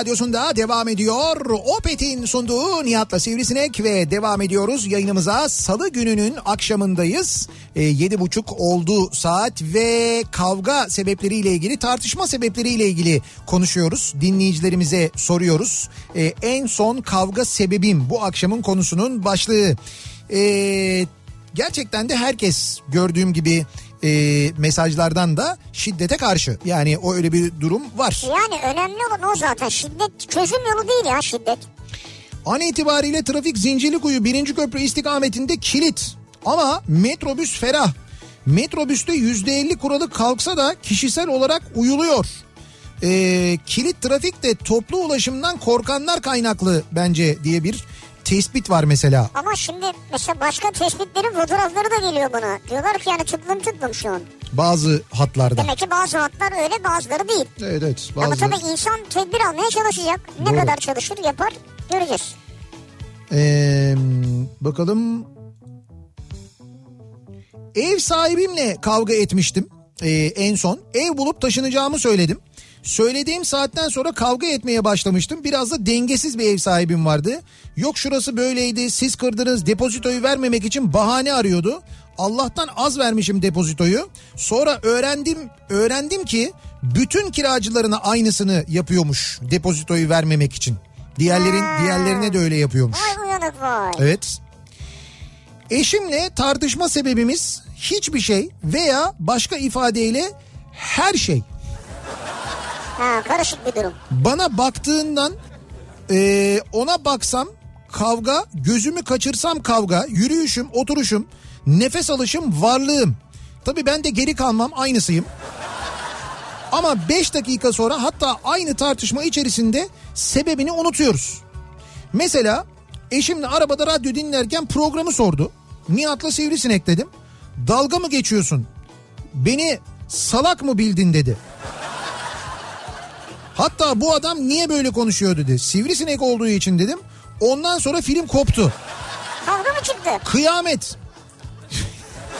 Radyosu'nda devam ediyor. Opet'in sunduğu Nihat'la Sivrisinek ve devam ediyoruz yayınımıza. Salı gününün akşamındayız. E, Yedi buçuk oldu saat ve kavga sebepleriyle ilgili tartışma sebepleriyle ilgili konuşuyoruz. Dinleyicilerimize soruyoruz. E, en son kavga sebebim bu akşamın konusunun başlığı. E, gerçekten de herkes gördüğüm gibi e, mesajlardan da şiddete karşı. Yani o öyle bir durum var. Yani önemli olan o zaten. Şiddet çözüm yolu değil ya şiddet. An itibariyle trafik Zincirlikuyu 1. köprü istikametinde kilit. Ama metrobüs ferah. Metrobüste %50 kuralı kalksa da kişisel olarak uyuluyor. Ee, kilit trafik de toplu ulaşımdan korkanlar kaynaklı bence diye bir tespit var mesela. Ama şimdi mesela başka tespitlerin fotoğrafları da geliyor bana. Diyorlar ki yani tıklım tıklım şu an. Bazı hatlarda. Demek ki bazı hatlar öyle bazıları değil. Evet evet. Ama Bazı... tabii insan tedbir almaya çalışacak. Ne Doğru. kadar çalışır yapar göreceğiz. Ee, bakalım. Ev sahibimle kavga etmiştim ee, en son. Ev bulup taşınacağımı söyledim. Söylediğim saatten sonra kavga etmeye başlamıştım. Biraz da dengesiz bir ev sahibim vardı. Yok şurası böyleydi, siz kırdınız, depozitoyu vermemek için bahane arıyordu. Allah'tan az vermişim depozitoyu. Sonra öğrendim öğrendim ki bütün kiracılarına aynısını yapıyormuş depozitoyu vermemek için. Diğerlerin Ha. diğerlerine de öyle yapıyormuş. Vay uyanık vay. Evet. Eşimle tartışma sebebimiz hiçbir şey veya başka ifadeyle her şey. Ha, karışık bir durum. Bana baktığından eee, ona baksam kavga, gözümü kaçırsam kavga, yürüyüşüm, oturuşum, nefes alışım, varlığım. Tabii ben de geri kalmam aynısıyım. Ama 5 dakika sonra hatta aynı tartışma içerisinde sebebini unutuyoruz. Mesela eşimle arabada radyo dinlerken programı sordu. Nihat'la sivrisinek dedim. Dalga mı geçiyorsun? Beni salak mı bildin dedi. Hatta bu adam niye böyle konuşuyor dedi. Sivrisinek olduğu için dedim. Ondan sonra film koptu. Kavga mı çıktı? Kıyamet.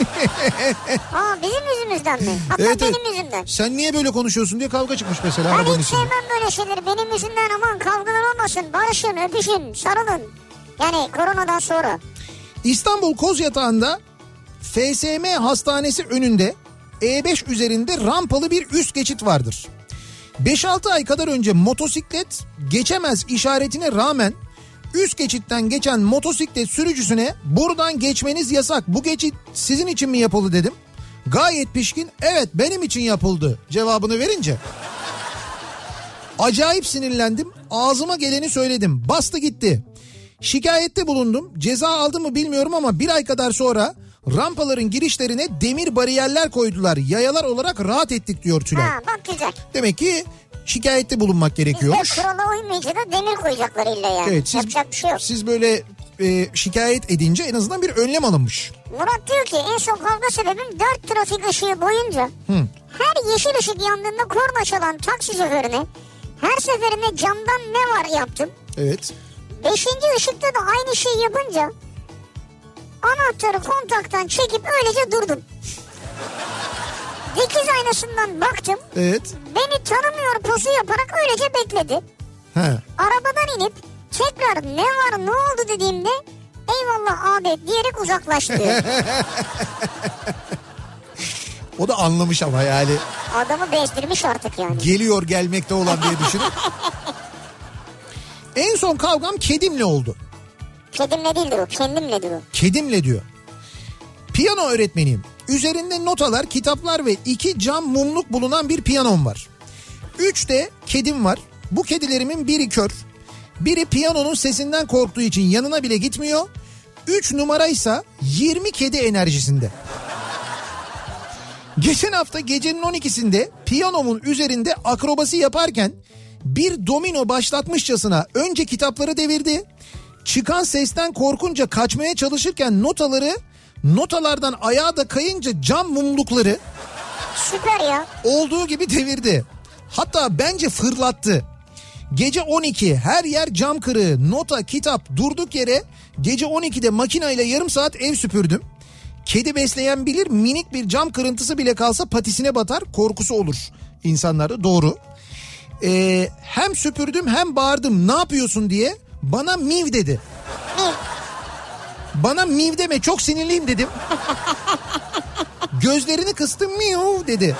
Aa bizim yüzümüzden mi? Hatta Evet, evet. benim yüzümden. Sen niye böyle konuşuyorsun diye kavga çıkmış mesela Ben hiç sevmem böyle şeyleri. Benim yüzümden aman kavgalar olmasın. Barışın, öpüşün, sarılın. Yani koronadan sonra. İstanbul Kozyatağı'nda FSM hastanesi önünde E5 üzerinde rampalı bir üst geçit vardır. 5-6 ay kadar önce motosiklet geçemez işaretine rağmen üst geçitten geçen motosiklet sürücüsüne buradan geçmeniz yasak bu geçit sizin için mi yapıldı dedim. Gayet pişkin evet benim için yapıldı cevabını verince Acayip sinirlendim. Ağzıma geleni söyledim. Bastı gitti. Şikayette bulundum. Ceza aldı mı bilmiyorum ama bir ay kadar sonra rampaların girişlerine demir bariyerler koydular. Yayalar olarak rahat ettik diyor Tülay. Ha bak güzel. Demek ki şikayette bulunmak gerekiyormuş. kurala uymayınca da demir koyacaklar illa yani. Evet siz, Yapacak bir şey yok. siz böyle e, şikayet edince en azından bir önlem alınmış. Murat diyor ki en son kavga sebebim dört trafik ışığı boyunca her yeşil ışık yandığında korna çalan taksi şoförüne her seferinde camdan ne var yaptım. Evet. Beşinci ışıkta da aynı şeyi yapınca anahtarı kontaktan çekip öylece durdum. Dikiz aynasından baktım. Evet. Beni tanımıyor pozu yaparak öylece bekledi. He. Arabadan inip tekrar ne var ne oldu dediğimde eyvallah abi diyerek uzaklaştı. O da anlamış ama yani Adamı bezdirmiş artık yani. geliyor gelmekte olan diye düşünüp. en son kavgam kedimle oldu. Kedimle değildir o kendimledir o. Kedimle diyor. Piyano öğretmeniyim. Üzerinde notalar, kitaplar ve iki cam mumluk bulunan bir piyanom var. Üç de kedim var. Bu kedilerimin biri kör. Biri piyanonun sesinden korktuğu için yanına bile gitmiyor. Üç numaraysa 20 kedi enerjisinde. Geçen hafta gecenin 12'sinde piyanomun üzerinde akrobasi yaparken bir domino başlatmışçasına önce kitapları devirdi. Çıkan sesten korkunca kaçmaya çalışırken notaları notalardan ayağa da kayınca cam mumlukları Süper ya. olduğu gibi devirdi. Hatta bence fırlattı. Gece 12 her yer cam kırığı, nota, kitap durduk yere gece 12'de makineyle yarım saat ev süpürdüm. Kedi besleyen bilir minik bir cam kırıntısı bile kalsa patisine batar korkusu olur insanlarda doğru. Ee, hem süpürdüm hem bağırdım ne yapıyorsun diye bana miv dedi. Bana miv deme çok sinirliyim dedim. Gözlerini kıstım miv dedi.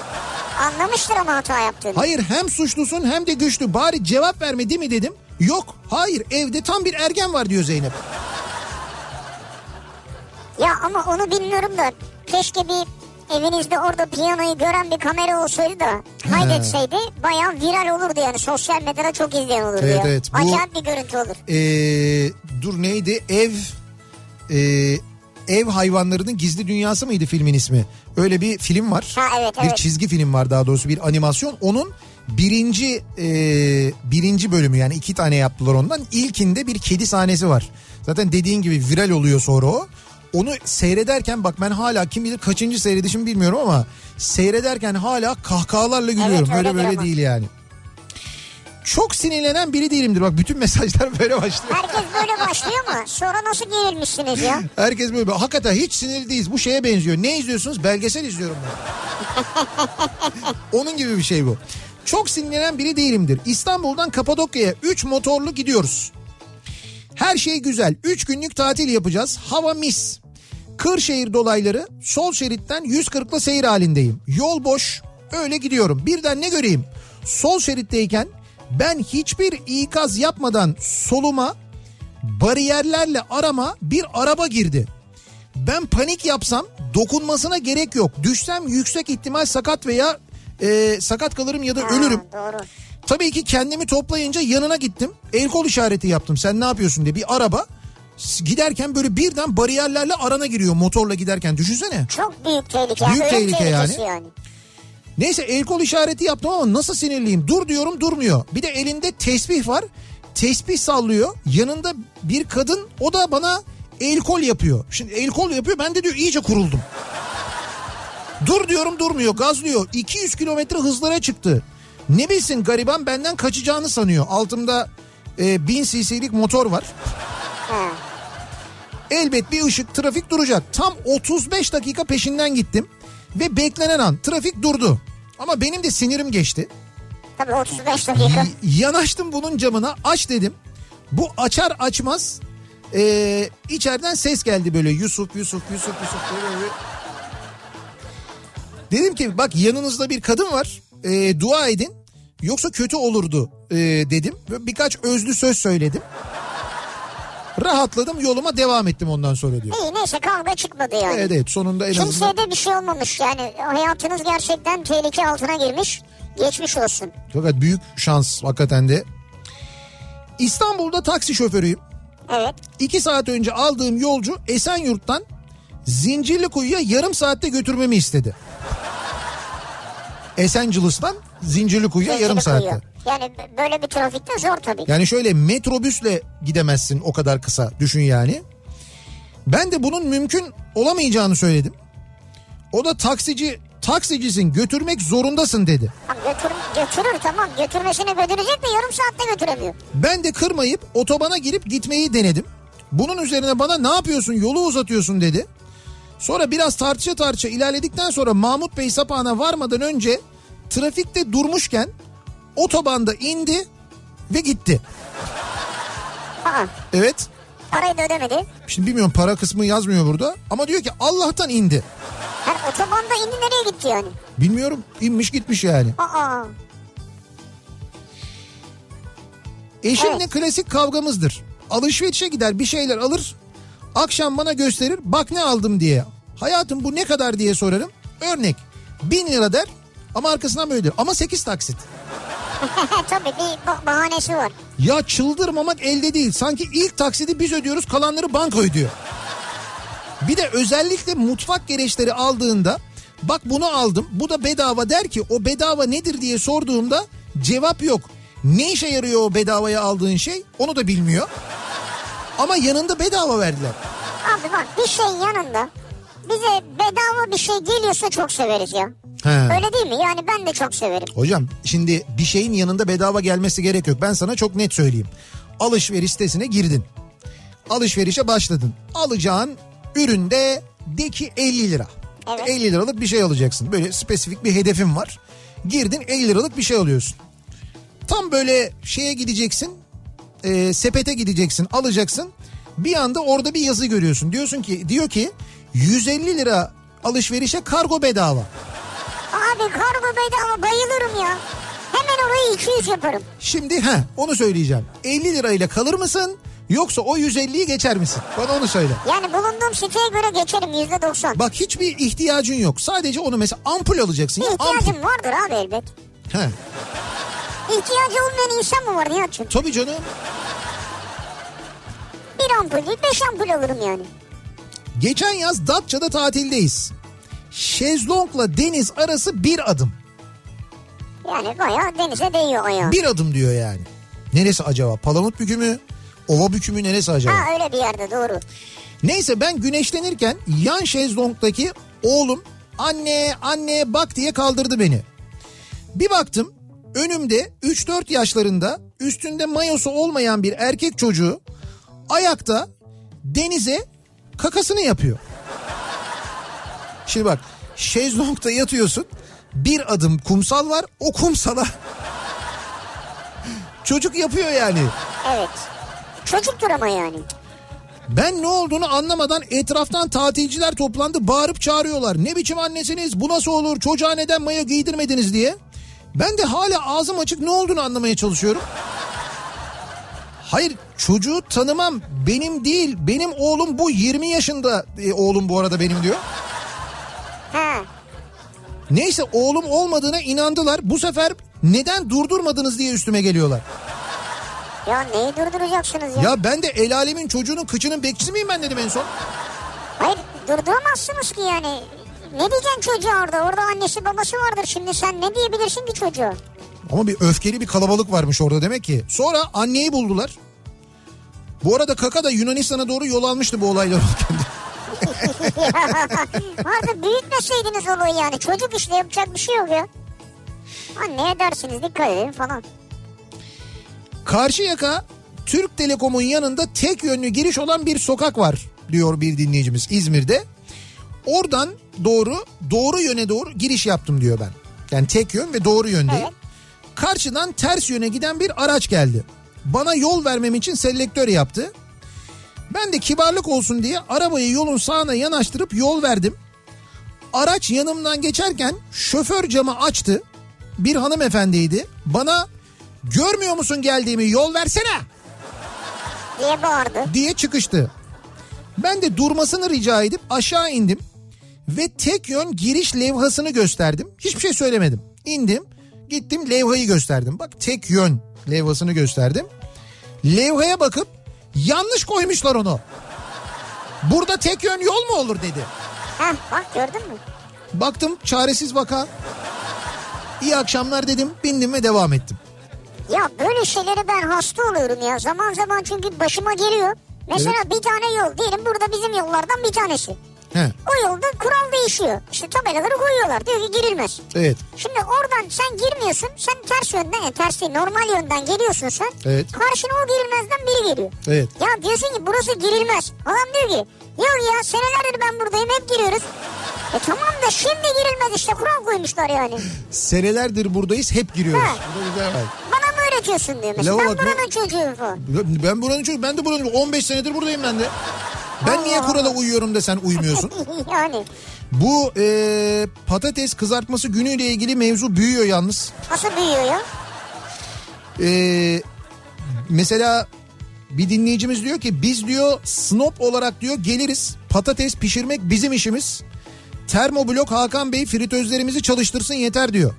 Anlamıştır ama hata yaptığını. Hayır hem suçlusun hem de güçlü bari cevap verme değil mi dedim. Yok hayır evde tam bir ergen var diyor Zeynep. Ya ama onu bilmiyorum da keşke bir evinizde orada piyanoyu gören bir kamera olsaydı da kaydetseydi bayağı viral olurdu yani sosyal medyada çok izleyen olurdu Evet, ya. evet, bu- Acayip bir görüntü olur. Ee, dur neydi ev e, ev hayvanlarının gizli dünyası mıydı filmin ismi? Öyle bir film var. Ha, evet, Bir evet. çizgi film var daha doğrusu bir animasyon. Onun birinci e, birinci bölümü yani iki tane yaptılar ondan. İlkinde bir kedi sahnesi var. Zaten dediğin gibi viral oluyor sonra o. Onu seyrederken bak ben hala kim bilir kaçıncı seyredişim bilmiyorum ama seyrederken hala kahkahalarla gülüyorum. Evet, böyle öyledir böyle ama. değil yani. Çok sinirlenen biri değilimdir. Bak bütün mesajlar böyle başlıyor. Herkes böyle başlıyor mu? Sonra nasıl gerilmişsiniz ya? Herkes böyle. Hakikaten hiç sinirli değiliz. Bu şeye benziyor. Ne izliyorsunuz? Belgesel izliyorum ben. Onun gibi bir şey bu. Çok sinirlenen biri değilimdir. İstanbul'dan Kapadokya'ya 3 motorlu gidiyoruz. Her şey güzel. 3 günlük tatil yapacağız. Hava mis. Kırşehir dolayları sol şeritten 140'la seyir halindeyim. Yol boş. Öyle gidiyorum. Birden ne göreyim? Sol şeritteyken ben hiçbir ikaz yapmadan soluma bariyerlerle arama bir araba girdi. Ben panik yapsam dokunmasına gerek yok. Düşsem yüksek ihtimal sakat veya e, sakat kalırım ya da ölürüm. Ha, doğru. Tabii ki kendimi toplayınca yanına gittim. El kol işareti yaptım. Sen ne yapıyorsun diye. Bir araba giderken böyle birden bariyerlerle arana giriyor motorla giderken. Düşünsene. Çok büyük tehlike. Büyük tehlike tehlikesi yani. Neyse el kol işareti yaptım ama nasıl sinirliyim. Dur diyorum durmuyor. Bir de elinde tesbih var. Tesbih sallıyor. Yanında bir kadın o da bana el kol yapıyor. Şimdi el kol yapıyor ben de diyor iyice kuruldum. Dur diyorum durmuyor gazlıyor. 200 kilometre hızlara çıktı. Ne bilsin gariban benden kaçacağını sanıyor. Altımda e, 1000 cc'lik motor var. Elbet bir ışık trafik duracak. Tam 35 dakika peşinden gittim. Ve beklenen an trafik durdu. Ama benim de sinirim geçti. Tabii 35 dakika. Yanaştım bunun camına aç dedim. Bu açar açmaz e, içeriden ses geldi böyle Yusuf Yusuf Yusuf Yusuf. Böyle, böyle. Dedim ki bak yanınızda bir kadın var e, dua edin yoksa kötü olurdu e, dedim. Ve birkaç özlü söz söyledim. Rahatladım yoluma devam ettim ondan sonra diyor. İyi neyse kavga çıkmadı yani. Evet evet sonunda en azından. Kimseye de bir şey olmamış yani hayatınız gerçekten tehlike altına girmiş. Geçmiş olsun. Fakat büyük şans hakikaten de. İstanbul'da taksi şoförüyüm. Evet. İki saat önce aldığım yolcu Esenyurt'tan Zincirlikuyu'ya yarım saatte götürmemi istedi. Esencilis'ten Zincirlikuyu'ya yarım saatte. Yani böyle bir trafikte zor tabii. Yani şöyle metrobüsle gidemezsin o kadar kısa düşün yani. Ben de bunun mümkün olamayacağını söyledim. O da taksici taksicisin götürmek zorundasın dedi. Götür, götürür tamam götürmesini götürecek de yarım saatte götüremiyor. Ben de kırmayıp otobana girip gitmeyi denedim. Bunun üzerine bana ne yapıyorsun yolu uzatıyorsun dedi. Sonra biraz tartışa tartışa ilerledikten sonra Mahmut Bey sapağına varmadan önce trafikte durmuşken otobanda indi ve gitti. Aa, Evet. parayı da ödemedi. Şimdi bilmiyorum para kısmı yazmıyor burada ama diyor ki Allah'tan indi. Her otobanda indi nereye gitti yani? Bilmiyorum inmiş gitmiş yani. Aa, Eşimle Evet. klasik kavgamızdır. Alışverişe gider bir şeyler alır. Akşam bana gösterir bak ne aldım diye. Hayatım bu ne kadar diye sorarım. Örnek bin lira der ama arkasından böyledir. Ama 8 taksit. tabii bir bah- bahanesi var. Ya çıldırmamak elde değil. Sanki ilk taksidi biz ödüyoruz kalanları banka ödüyor. Bir de özellikle mutfak gereçleri aldığında bak bunu aldım bu da bedava der ki o bedava nedir diye sorduğumda cevap yok. Ne işe yarıyor o bedavaya aldığın şey onu da bilmiyor. Ama yanında bedava verdiler. Abi bak bir şeyin yanında bize bedava bir şey geliyorsa çok severiz ya. He. Öyle değil mi? Yani ben de çok severim. Hocam şimdi bir şeyin yanında bedava gelmesi gerek yok. Ben sana çok net söyleyeyim. Alışveriş sitesine girdin. Alışverişe başladın. Alacağın üründe de ki 50 lira. Evet. 50 liralık bir şey alacaksın. Böyle spesifik bir hedefin var. Girdin 50 liralık bir şey alıyorsun. Tam böyle şeye gideceksin. e, sepete gideceksin alacaksın. Bir anda orada bir yazı görüyorsun. Diyorsun ki diyor ki 150 lira alışverişe kargo bedava. Abi kargo bedava bayılırım ya. Hemen orayı 200 yaparım. Şimdi ha onu söyleyeceğim. 50 lirayla kalır mısın yoksa o 150'yi geçer misin? Bana onu söyle. Yani bulunduğum siteye göre geçerim %90. Bak hiçbir ihtiyacın yok. Sadece onu mesela ampul alacaksın. Bir Ya, ampul. vardır abi elbet. He. İhtiyacı olmayan insan mı var Nihat'cığım? Tabii canım. Bir ampul değil beş ampul alırım yani. Geçen yaz Datça'da tatildeyiz. Şezlongla deniz arası bir adım. Yani bayağı denize değiyor ayağı. Bir adım diyor yani. Neresi acaba? Palamut bükü mü? Ova bükü mü neresi acaba? Ha öyle bir yerde doğru. Neyse ben güneşlenirken yan şezlongdaki oğlum anne anne bak diye kaldırdı beni. Bir baktım önümde 3-4 yaşlarında üstünde mayosu olmayan bir erkek çocuğu ayakta denize kakasını yapıyor. Şimdi bak şezlongda yatıyorsun bir adım kumsal var o kumsala çocuk yapıyor yani. Evet. Çocuktur ama yani. Ben ne olduğunu anlamadan etraftan tatilciler toplandı bağırıp çağırıyorlar. Ne biçim annesiniz bu nasıl olur çocuğa neden maya giydirmediniz diye. Ben de hala ağzım açık ne olduğunu anlamaya çalışıyorum. Hayır çocuğu tanımam benim değil benim oğlum bu 20 yaşında E, oğlum bu arada benim diyor. Ha. Neyse oğlum olmadığına inandılar bu sefer neden durdurmadınız diye üstüme geliyorlar. Ya neyi durduracaksınız ya? Ya ben de el alemin çocuğunun kıçının bekçisi miyim ben dedim en son. Hayır durduramazsınız ki yani. Ne diyeceksin çocuğa orada? Orada annesi babası vardır şimdi sen ne diyebilirsin ki çocuğa? Ama bir öfkeli bir kalabalık varmış orada demek ki. Sonra anneyi buldular. Bu arada Kaka da Yunanistan'a doğru yol almıştı bu olurken. Artık büyütmeseydiniz olayı yani. Çocuk işte yapacak bir şey yok ya. Anneye dersiniz dikkat edin falan. Karşıyaka Türk Telekom'un yanında tek yönlü giriş olan bir sokak var diyor bir dinleyicimiz İzmir'de. Oradan doğru doğru yöne doğru giriş yaptım diyor ben. Yani tek yön ve doğru yöndeyim. Evet. Karşıdan ters yöne giden bir araç geldi. Bana yol vermem için selektör yaptı. Ben de kibarlık olsun diye arabayı yolun sağına yanaştırıp yol verdim. Araç yanımdan geçerken şoför camı açtı. Bir hanımefendiydi. Bana görmüyor musun geldiğimi yol versene Diye bağırdı. diye çıkıştı. Ben de durmasını rica edip aşağı indim ve tek yön giriş levhasını gösterdim. Hiçbir şey söylemedim. İndim, gittim levhayı gösterdim. Bak tek yön levhasını gösterdim. Levhaya bakıp yanlış koymuşlar onu. Burada tek yön yol mu olur dedi. Heh bak gördün mü? Baktım çaresiz vaka. İyi akşamlar dedim, bindim ve devam ettim. Ya böyle şeylere ben hasta oluyorum ya. Zaman zaman çünkü başıma geliyor. Mesela bir tane yol diyelim burada bizim yollardan bir tanesi. He, O yolda kural değişiyor. İşte tabelaları koyuyorlar. Diyor ki girilmez. evet, Şimdi oradan sen girmiyorsun. Sen ters yönden, yani ters değil normal yönden geliyorsun sen. Evet. Karşına o girilmezden biri geliyor. evet. Ya diyorsun ki burası girilmez. Adam diyor ki yok ya senelerdir ben buradayım hep giriyoruz. E tamam da şimdi girilmez işte kural koymuşlar yani. Senelerdir buradayız, hep giriyoruz. Bak. Bana mı öğretiyorsun diyor mesela. Lava Ben buranın çocuğuyum falan. Ben buranın çocuğu, ben de buranın 15 senedir buradayım ben de. Ben niye kurala uyuyorum da sen uymuyorsun? yani Bu e, patates kızartması günüyle ilgili mevzu büyüyor yalnız. nasıl büyüyor ya? E, mesela bir dinleyicimiz diyor ki biz diyor snob olarak diyor geliriz. Patates pişirmek bizim işimiz. Termoblok Hakan Bey fritözlerimizi çalıştırsın yeter diyor.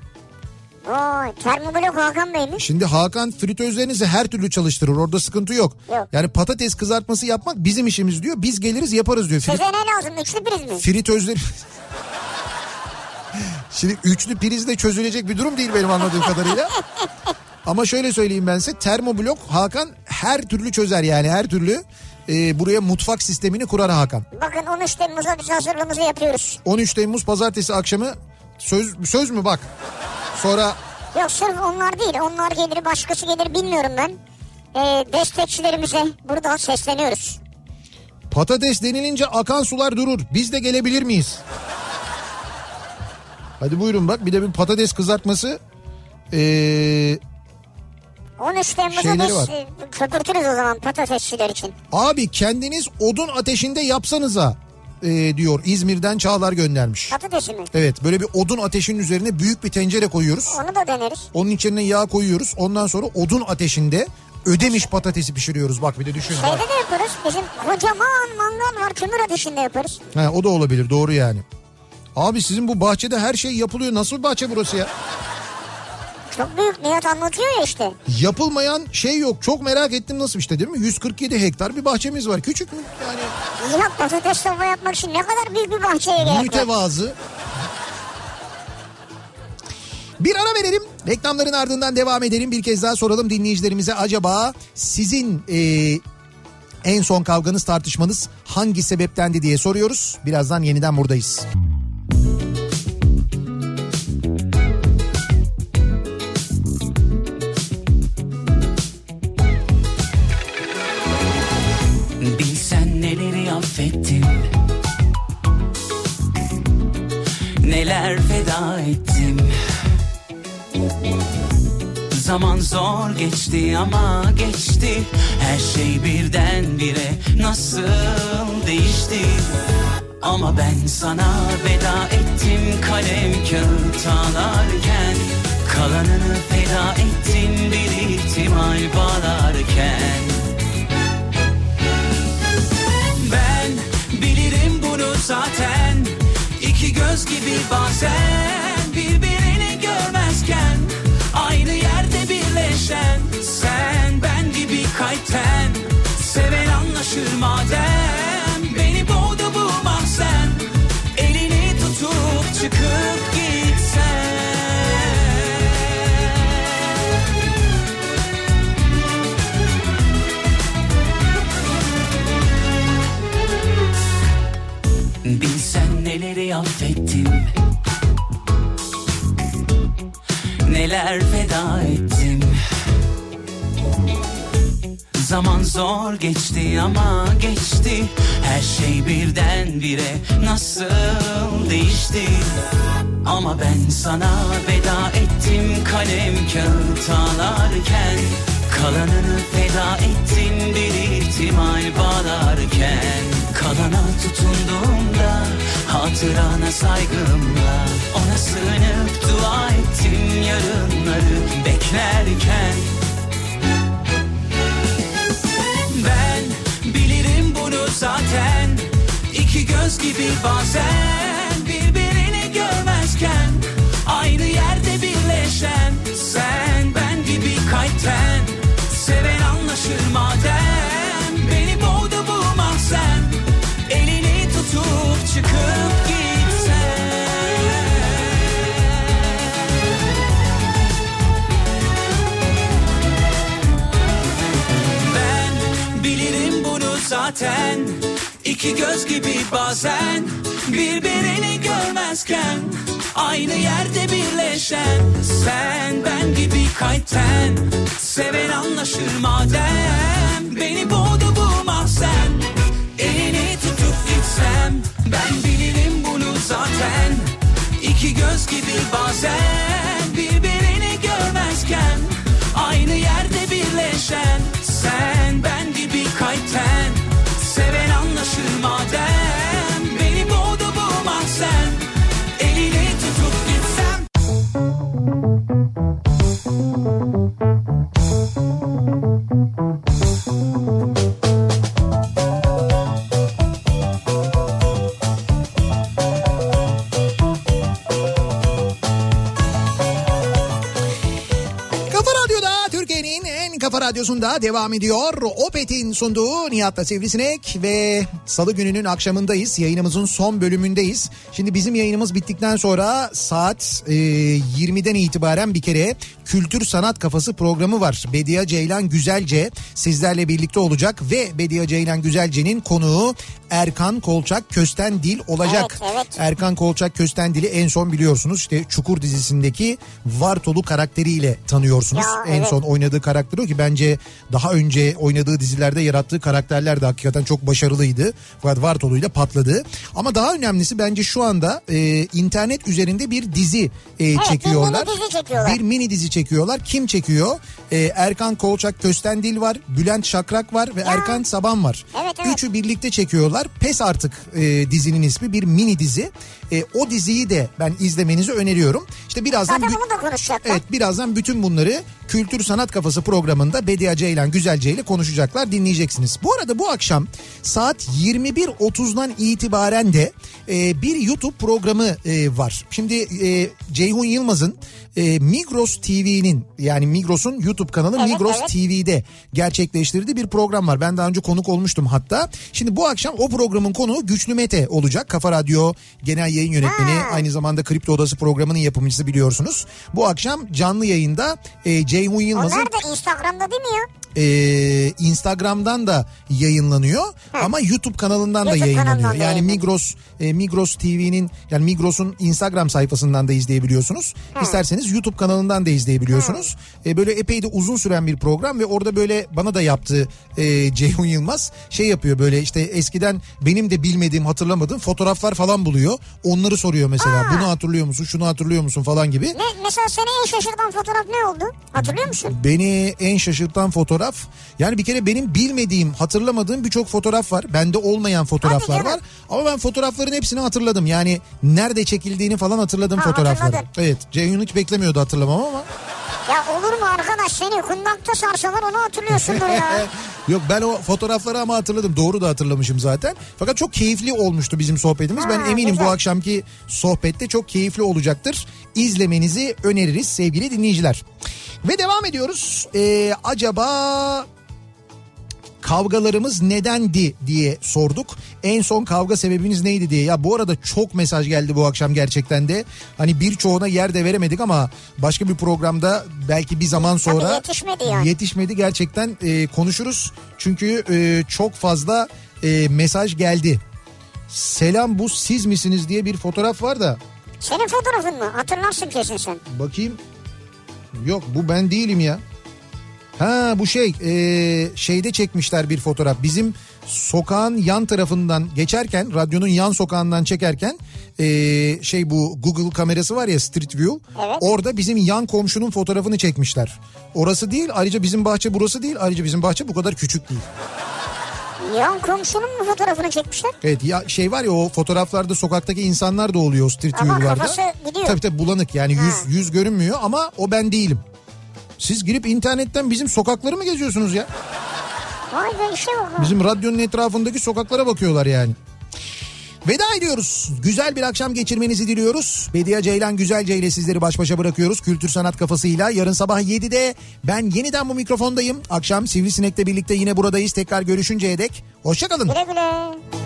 Vay termoblok Hakan Bey mi? Şimdi Hakan fritözlerinizi her türlü çalıştırır orada sıkıntı yok. Yok. Yani patates kızartması yapmak bizim işimiz diyor. Biz geliriz yaparız diyor. Frit- Size ne lazım? Üçlü priz mi? fritözleri... Şimdi üçlü prizle çözülecek bir durum değil benim anladığım kadarıyla. Ama şöyle söyleyeyim ben size termoblok Hakan her türlü çözer yani her türlü e, buraya mutfak sistemini kurar Hakan. Bakın 13 Temmuz'a biz hazırlığımızı yapıyoruz. 13 Temmuz pazartesi akşamı söz söz mü bak. Sonra Yok sırf onlar değil. Onlar gelir başkası gelir bilmiyorum ben. Ee, destekçilerimize buradan sesleniyoruz. patates denilince akan sular durur. Biz de gelebilir miyiz? Hadi buyurun bak bir de bir patates kızartması. Ee, 13 Temmuz'u Şeyleri biz var. e, köpürtürüz o zaman patatesçiler için. Abi kendiniz odun ateşinde yapsanıza e, diyor İzmir'den Çağlar göndermiş. Patatesi mi? Evet böyle bir odun ateşinin üzerine büyük bir tencere koyuyoruz. Onu da deneriz. Onun içine yağ koyuyoruz. Ondan sonra odun ateşinde ödemiş patatesi pişiriyoruz. Bak bir de düşün. bak. Şeyde de yaparız. Bizim kocaman mangal var kömür ateşinde yaparız. Ha, o da olabilir doğru yani. Abi sizin bu bahçede her şey yapılıyor. Nasıl bahçe burası ya? Çok büyük Nihat anlatıyor ya işte. Yapılmayan şey yok. Çok merak ettim nasıl işte değil mi? 147 hektar bir bahçemiz var. Küçük mü? Yani Nihat patates tava yapmak için ne kadar büyük bir bahçeye gerek var. mütevazı. Bir ara verelim. Reklamların ardından devam edelim. Bir kez daha soralım dinleyicilerimize acaba sizin e, en son kavganız tartışmanız hangi sebeptendi diye soruyoruz. Birazdan yeniden buradayız. Bilsen Neler feda ettim. Zaman zor geçti ama geçti. Her şey birdenbire nasıl değişti? Ama ben sana veda ettim kalem kağıt ağlarken Kalanını feda ettim bir ihtimal bağlarken. Ben bilirim bunu zaten göz gibi bazen birbirini görmezken Aynı yerde birleşen sen ben gibi kalpten Seven anlaşır madem affettim. Neler feda ettim. Zaman zor geçti ama geçti. Her şey birdenbire nasıl değişti? Ama ben sana veda ettim kalem kağıt ağlarken Kalanını feda ettim bir ihtimal bağlarken Kalana tutunduğumda hatırana saygımla Ona sığınıp dua ettim yarınları beklerken. Ben bilirim bunu zaten İki göz gibi bazen birbirini görmezken Aynı yerde birleşen sen ben gibi kalpten Seven anlaşır madem zaten. İki göz gibi bazen Birbirini görmezken Aynı yerde birleşen. Sen ben gibi kalpten Seven anlaşır madem. Beni boğdu bu mahzen Elini tutup gitsem. Ben bilirim bunu zaten. İki göz gibi bazen Birbirini görmezken Aynı yerde Kafa radyosunda devam ediyor. Opet'in sunduğu Nihat'la Sivrisinek ve salı gününün akşamındayız. Yayınımızın son bölümündeyiz. Şimdi bizim yayınımız bittikten sonra saat e, 20'den itibaren bir kere Kültür Sanat Kafası programı var. Bediye Ceylan Güzelce sizlerle birlikte olacak ve Bediye Ceylan Güzelce'nin konuğu Erkan Kolçak Kösten Dil olacak. Evet, evet. Erkan Kolçak Köstendil'i en son biliyorsunuz işte Çukur dizisindeki Vartolu karakteriyle tanıyorsunuz. Ya, en evet. son oynadığı karakter o ki bence daha önce oynadığı dizilerde yarattığı karakterler de hakikaten çok başarılıydı. Fakat Vartolu'yla patladı. Ama daha önemlisi bence şu anda e, internet üzerinde bir dizi e, bir çekiyorlar. mini dizi çekiyorlar. Bir mini dizi çekiyorlar. Kim çekiyor? E, Erkan Kolçak Köstendil var, Bülent Şakrak var ve Erkan Saban var. Evet, evet. Üçü birlikte çekiyorlar. Pes artık e, dizinin ismi bir mini dizi. E, o diziyi de ben izlemenizi öneriyorum. İşte birazdan Zaten onu da konuşacaklar. Evet birazdan bütün bunları Kültür Sanat Kafası programında Bediye Ceylan Güzelce ile konuşacaklar dinleyeceksiniz. Bu arada bu akşam saat 21.30'dan itibaren de e, bir YouTube programı e, var. Şimdi e, Ceyhun Yılmaz'ın e, Migros TV'nin yani Migros'un YouTube kanalı Evet, Migros evet. TV'de gerçekleştirdiği bir program var. Ben daha önce konuk olmuştum hatta. Şimdi bu akşam o programın konuğu Güçlü Mete olacak. Kafa Radyo Genel Yayın Yönetmeni Ha. aynı zamanda Kripto Odası programının yapımcısı biliyorsunuz. Bu akşam canlı yayında e, Ceyhun O Yılmaz'ın nerede? Instagram'da değil mi ya? E, Instagram'dan da yayınlanıyor ama YouTube kanalından da YouTube yayınlanıyor. kanalından da Yani yayınlanıyor. Migros e, Migros TV'nin yani Migros'un Instagram sayfasından da izleyebiliyorsunuz. İsterseniz YouTube kanalından da izleyebiliyorsunuz. E, böyle epey de uzun süren bir program ve orada böyle bana da yaptı e, Ceyhun Yılmaz şey yapıyor böyle işte eskiden benim de bilmediğim hatırlamadığım fotoğraflar falan buluyor. Onları soruyor mesela. Aa. Bunu hatırlıyor musun? Şunu hatırlıyor musun falan gibi. Ne, mesela seni en şaşırtan fotoğraf ne oldu? Hatırlıyor musun? Beni en şaşırtan fotoğraf yani bir kere benim bilmediğim hatırlamadığım birçok fotoğraf var. Bende olmayan fotoğraflar Hadi var. Ama ben fotoğrafların hepsini hatırladım. Yani nerede çekildiğini falan hatırladım Ha, fotoğrafları. hatırladın. Evet Ceyhun hiç beklemiyordu hatırlamam ama. Ya olur mu arkadaş seni kundakta sarsalar onu hatırlıyorsundur ya. Yok ben o fotoğrafları ama hatırladım. Doğru da hatırlamışım zaten. Fakat çok keyifli olmuştu bizim sohbetimiz. ben Ha, eminim güzel. bu akşamki sohbette çok keyifli olacaktır. İzlemenizi öneririz sevgili dinleyiciler. Ve devam ediyoruz. Ee, acaba kavgalarımız nedendi diye sorduk. En son kavga sebebiniz neydi diye. Ya bu arada çok mesaj geldi bu akşam gerçekten de. Hani birçoğuna yer de veremedik ama başka bir programda belki bir zaman sonra yetişmedi yani. yetişmedi gerçekten e, konuşuruz. Çünkü e, çok fazla e, mesaj geldi. Selam bu siz misiniz diye bir fotoğraf var da Senin fotoğrafın mı? Hatırlarsın kesin sen. bakayım. Yok bu ben değilim ya. Ha bu şey e, şeyde çekmişler bir fotoğraf. Bizim sokağın yan tarafından geçerken radyonun yan sokağından çekerken e, şey bu Google kamerası var ya Street View. Evet. Orada bizim yan komşunun fotoğrafını çekmişler. Orası değil ayrıca bizim bahçe burası değil ayrıca bizim bahçe bu kadar küçük değil. Yan komşunun mu fotoğrafını çekmişler? Evet ya şey var ya o fotoğraflarda sokaktaki insanlar da oluyor o Street Ama View'larda. kafası gidiyor. Tabii tabii bulanık yani Ha. yüz, yüz görünmüyor ama o ben değilim. Siz girip internetten bizim sokakları mı geziyorsunuz ya? Vay be işe bak. ha. Bizim radyonun etrafındaki sokaklara bakıyorlar yani. Veda ediyoruz. Güzel bir akşam geçirmenizi diliyoruz. Bediye Ceylan Güzelce ile sizleri baş başa bırakıyoruz. Kültür sanat kafasıyla. Yarın sabah 7'de ben yeniden bu mikrofondayım. Akşam Sivrisinek'le birlikte yine buradayız. Tekrar görüşünceye dek. Hoşçakalın. Güle güle.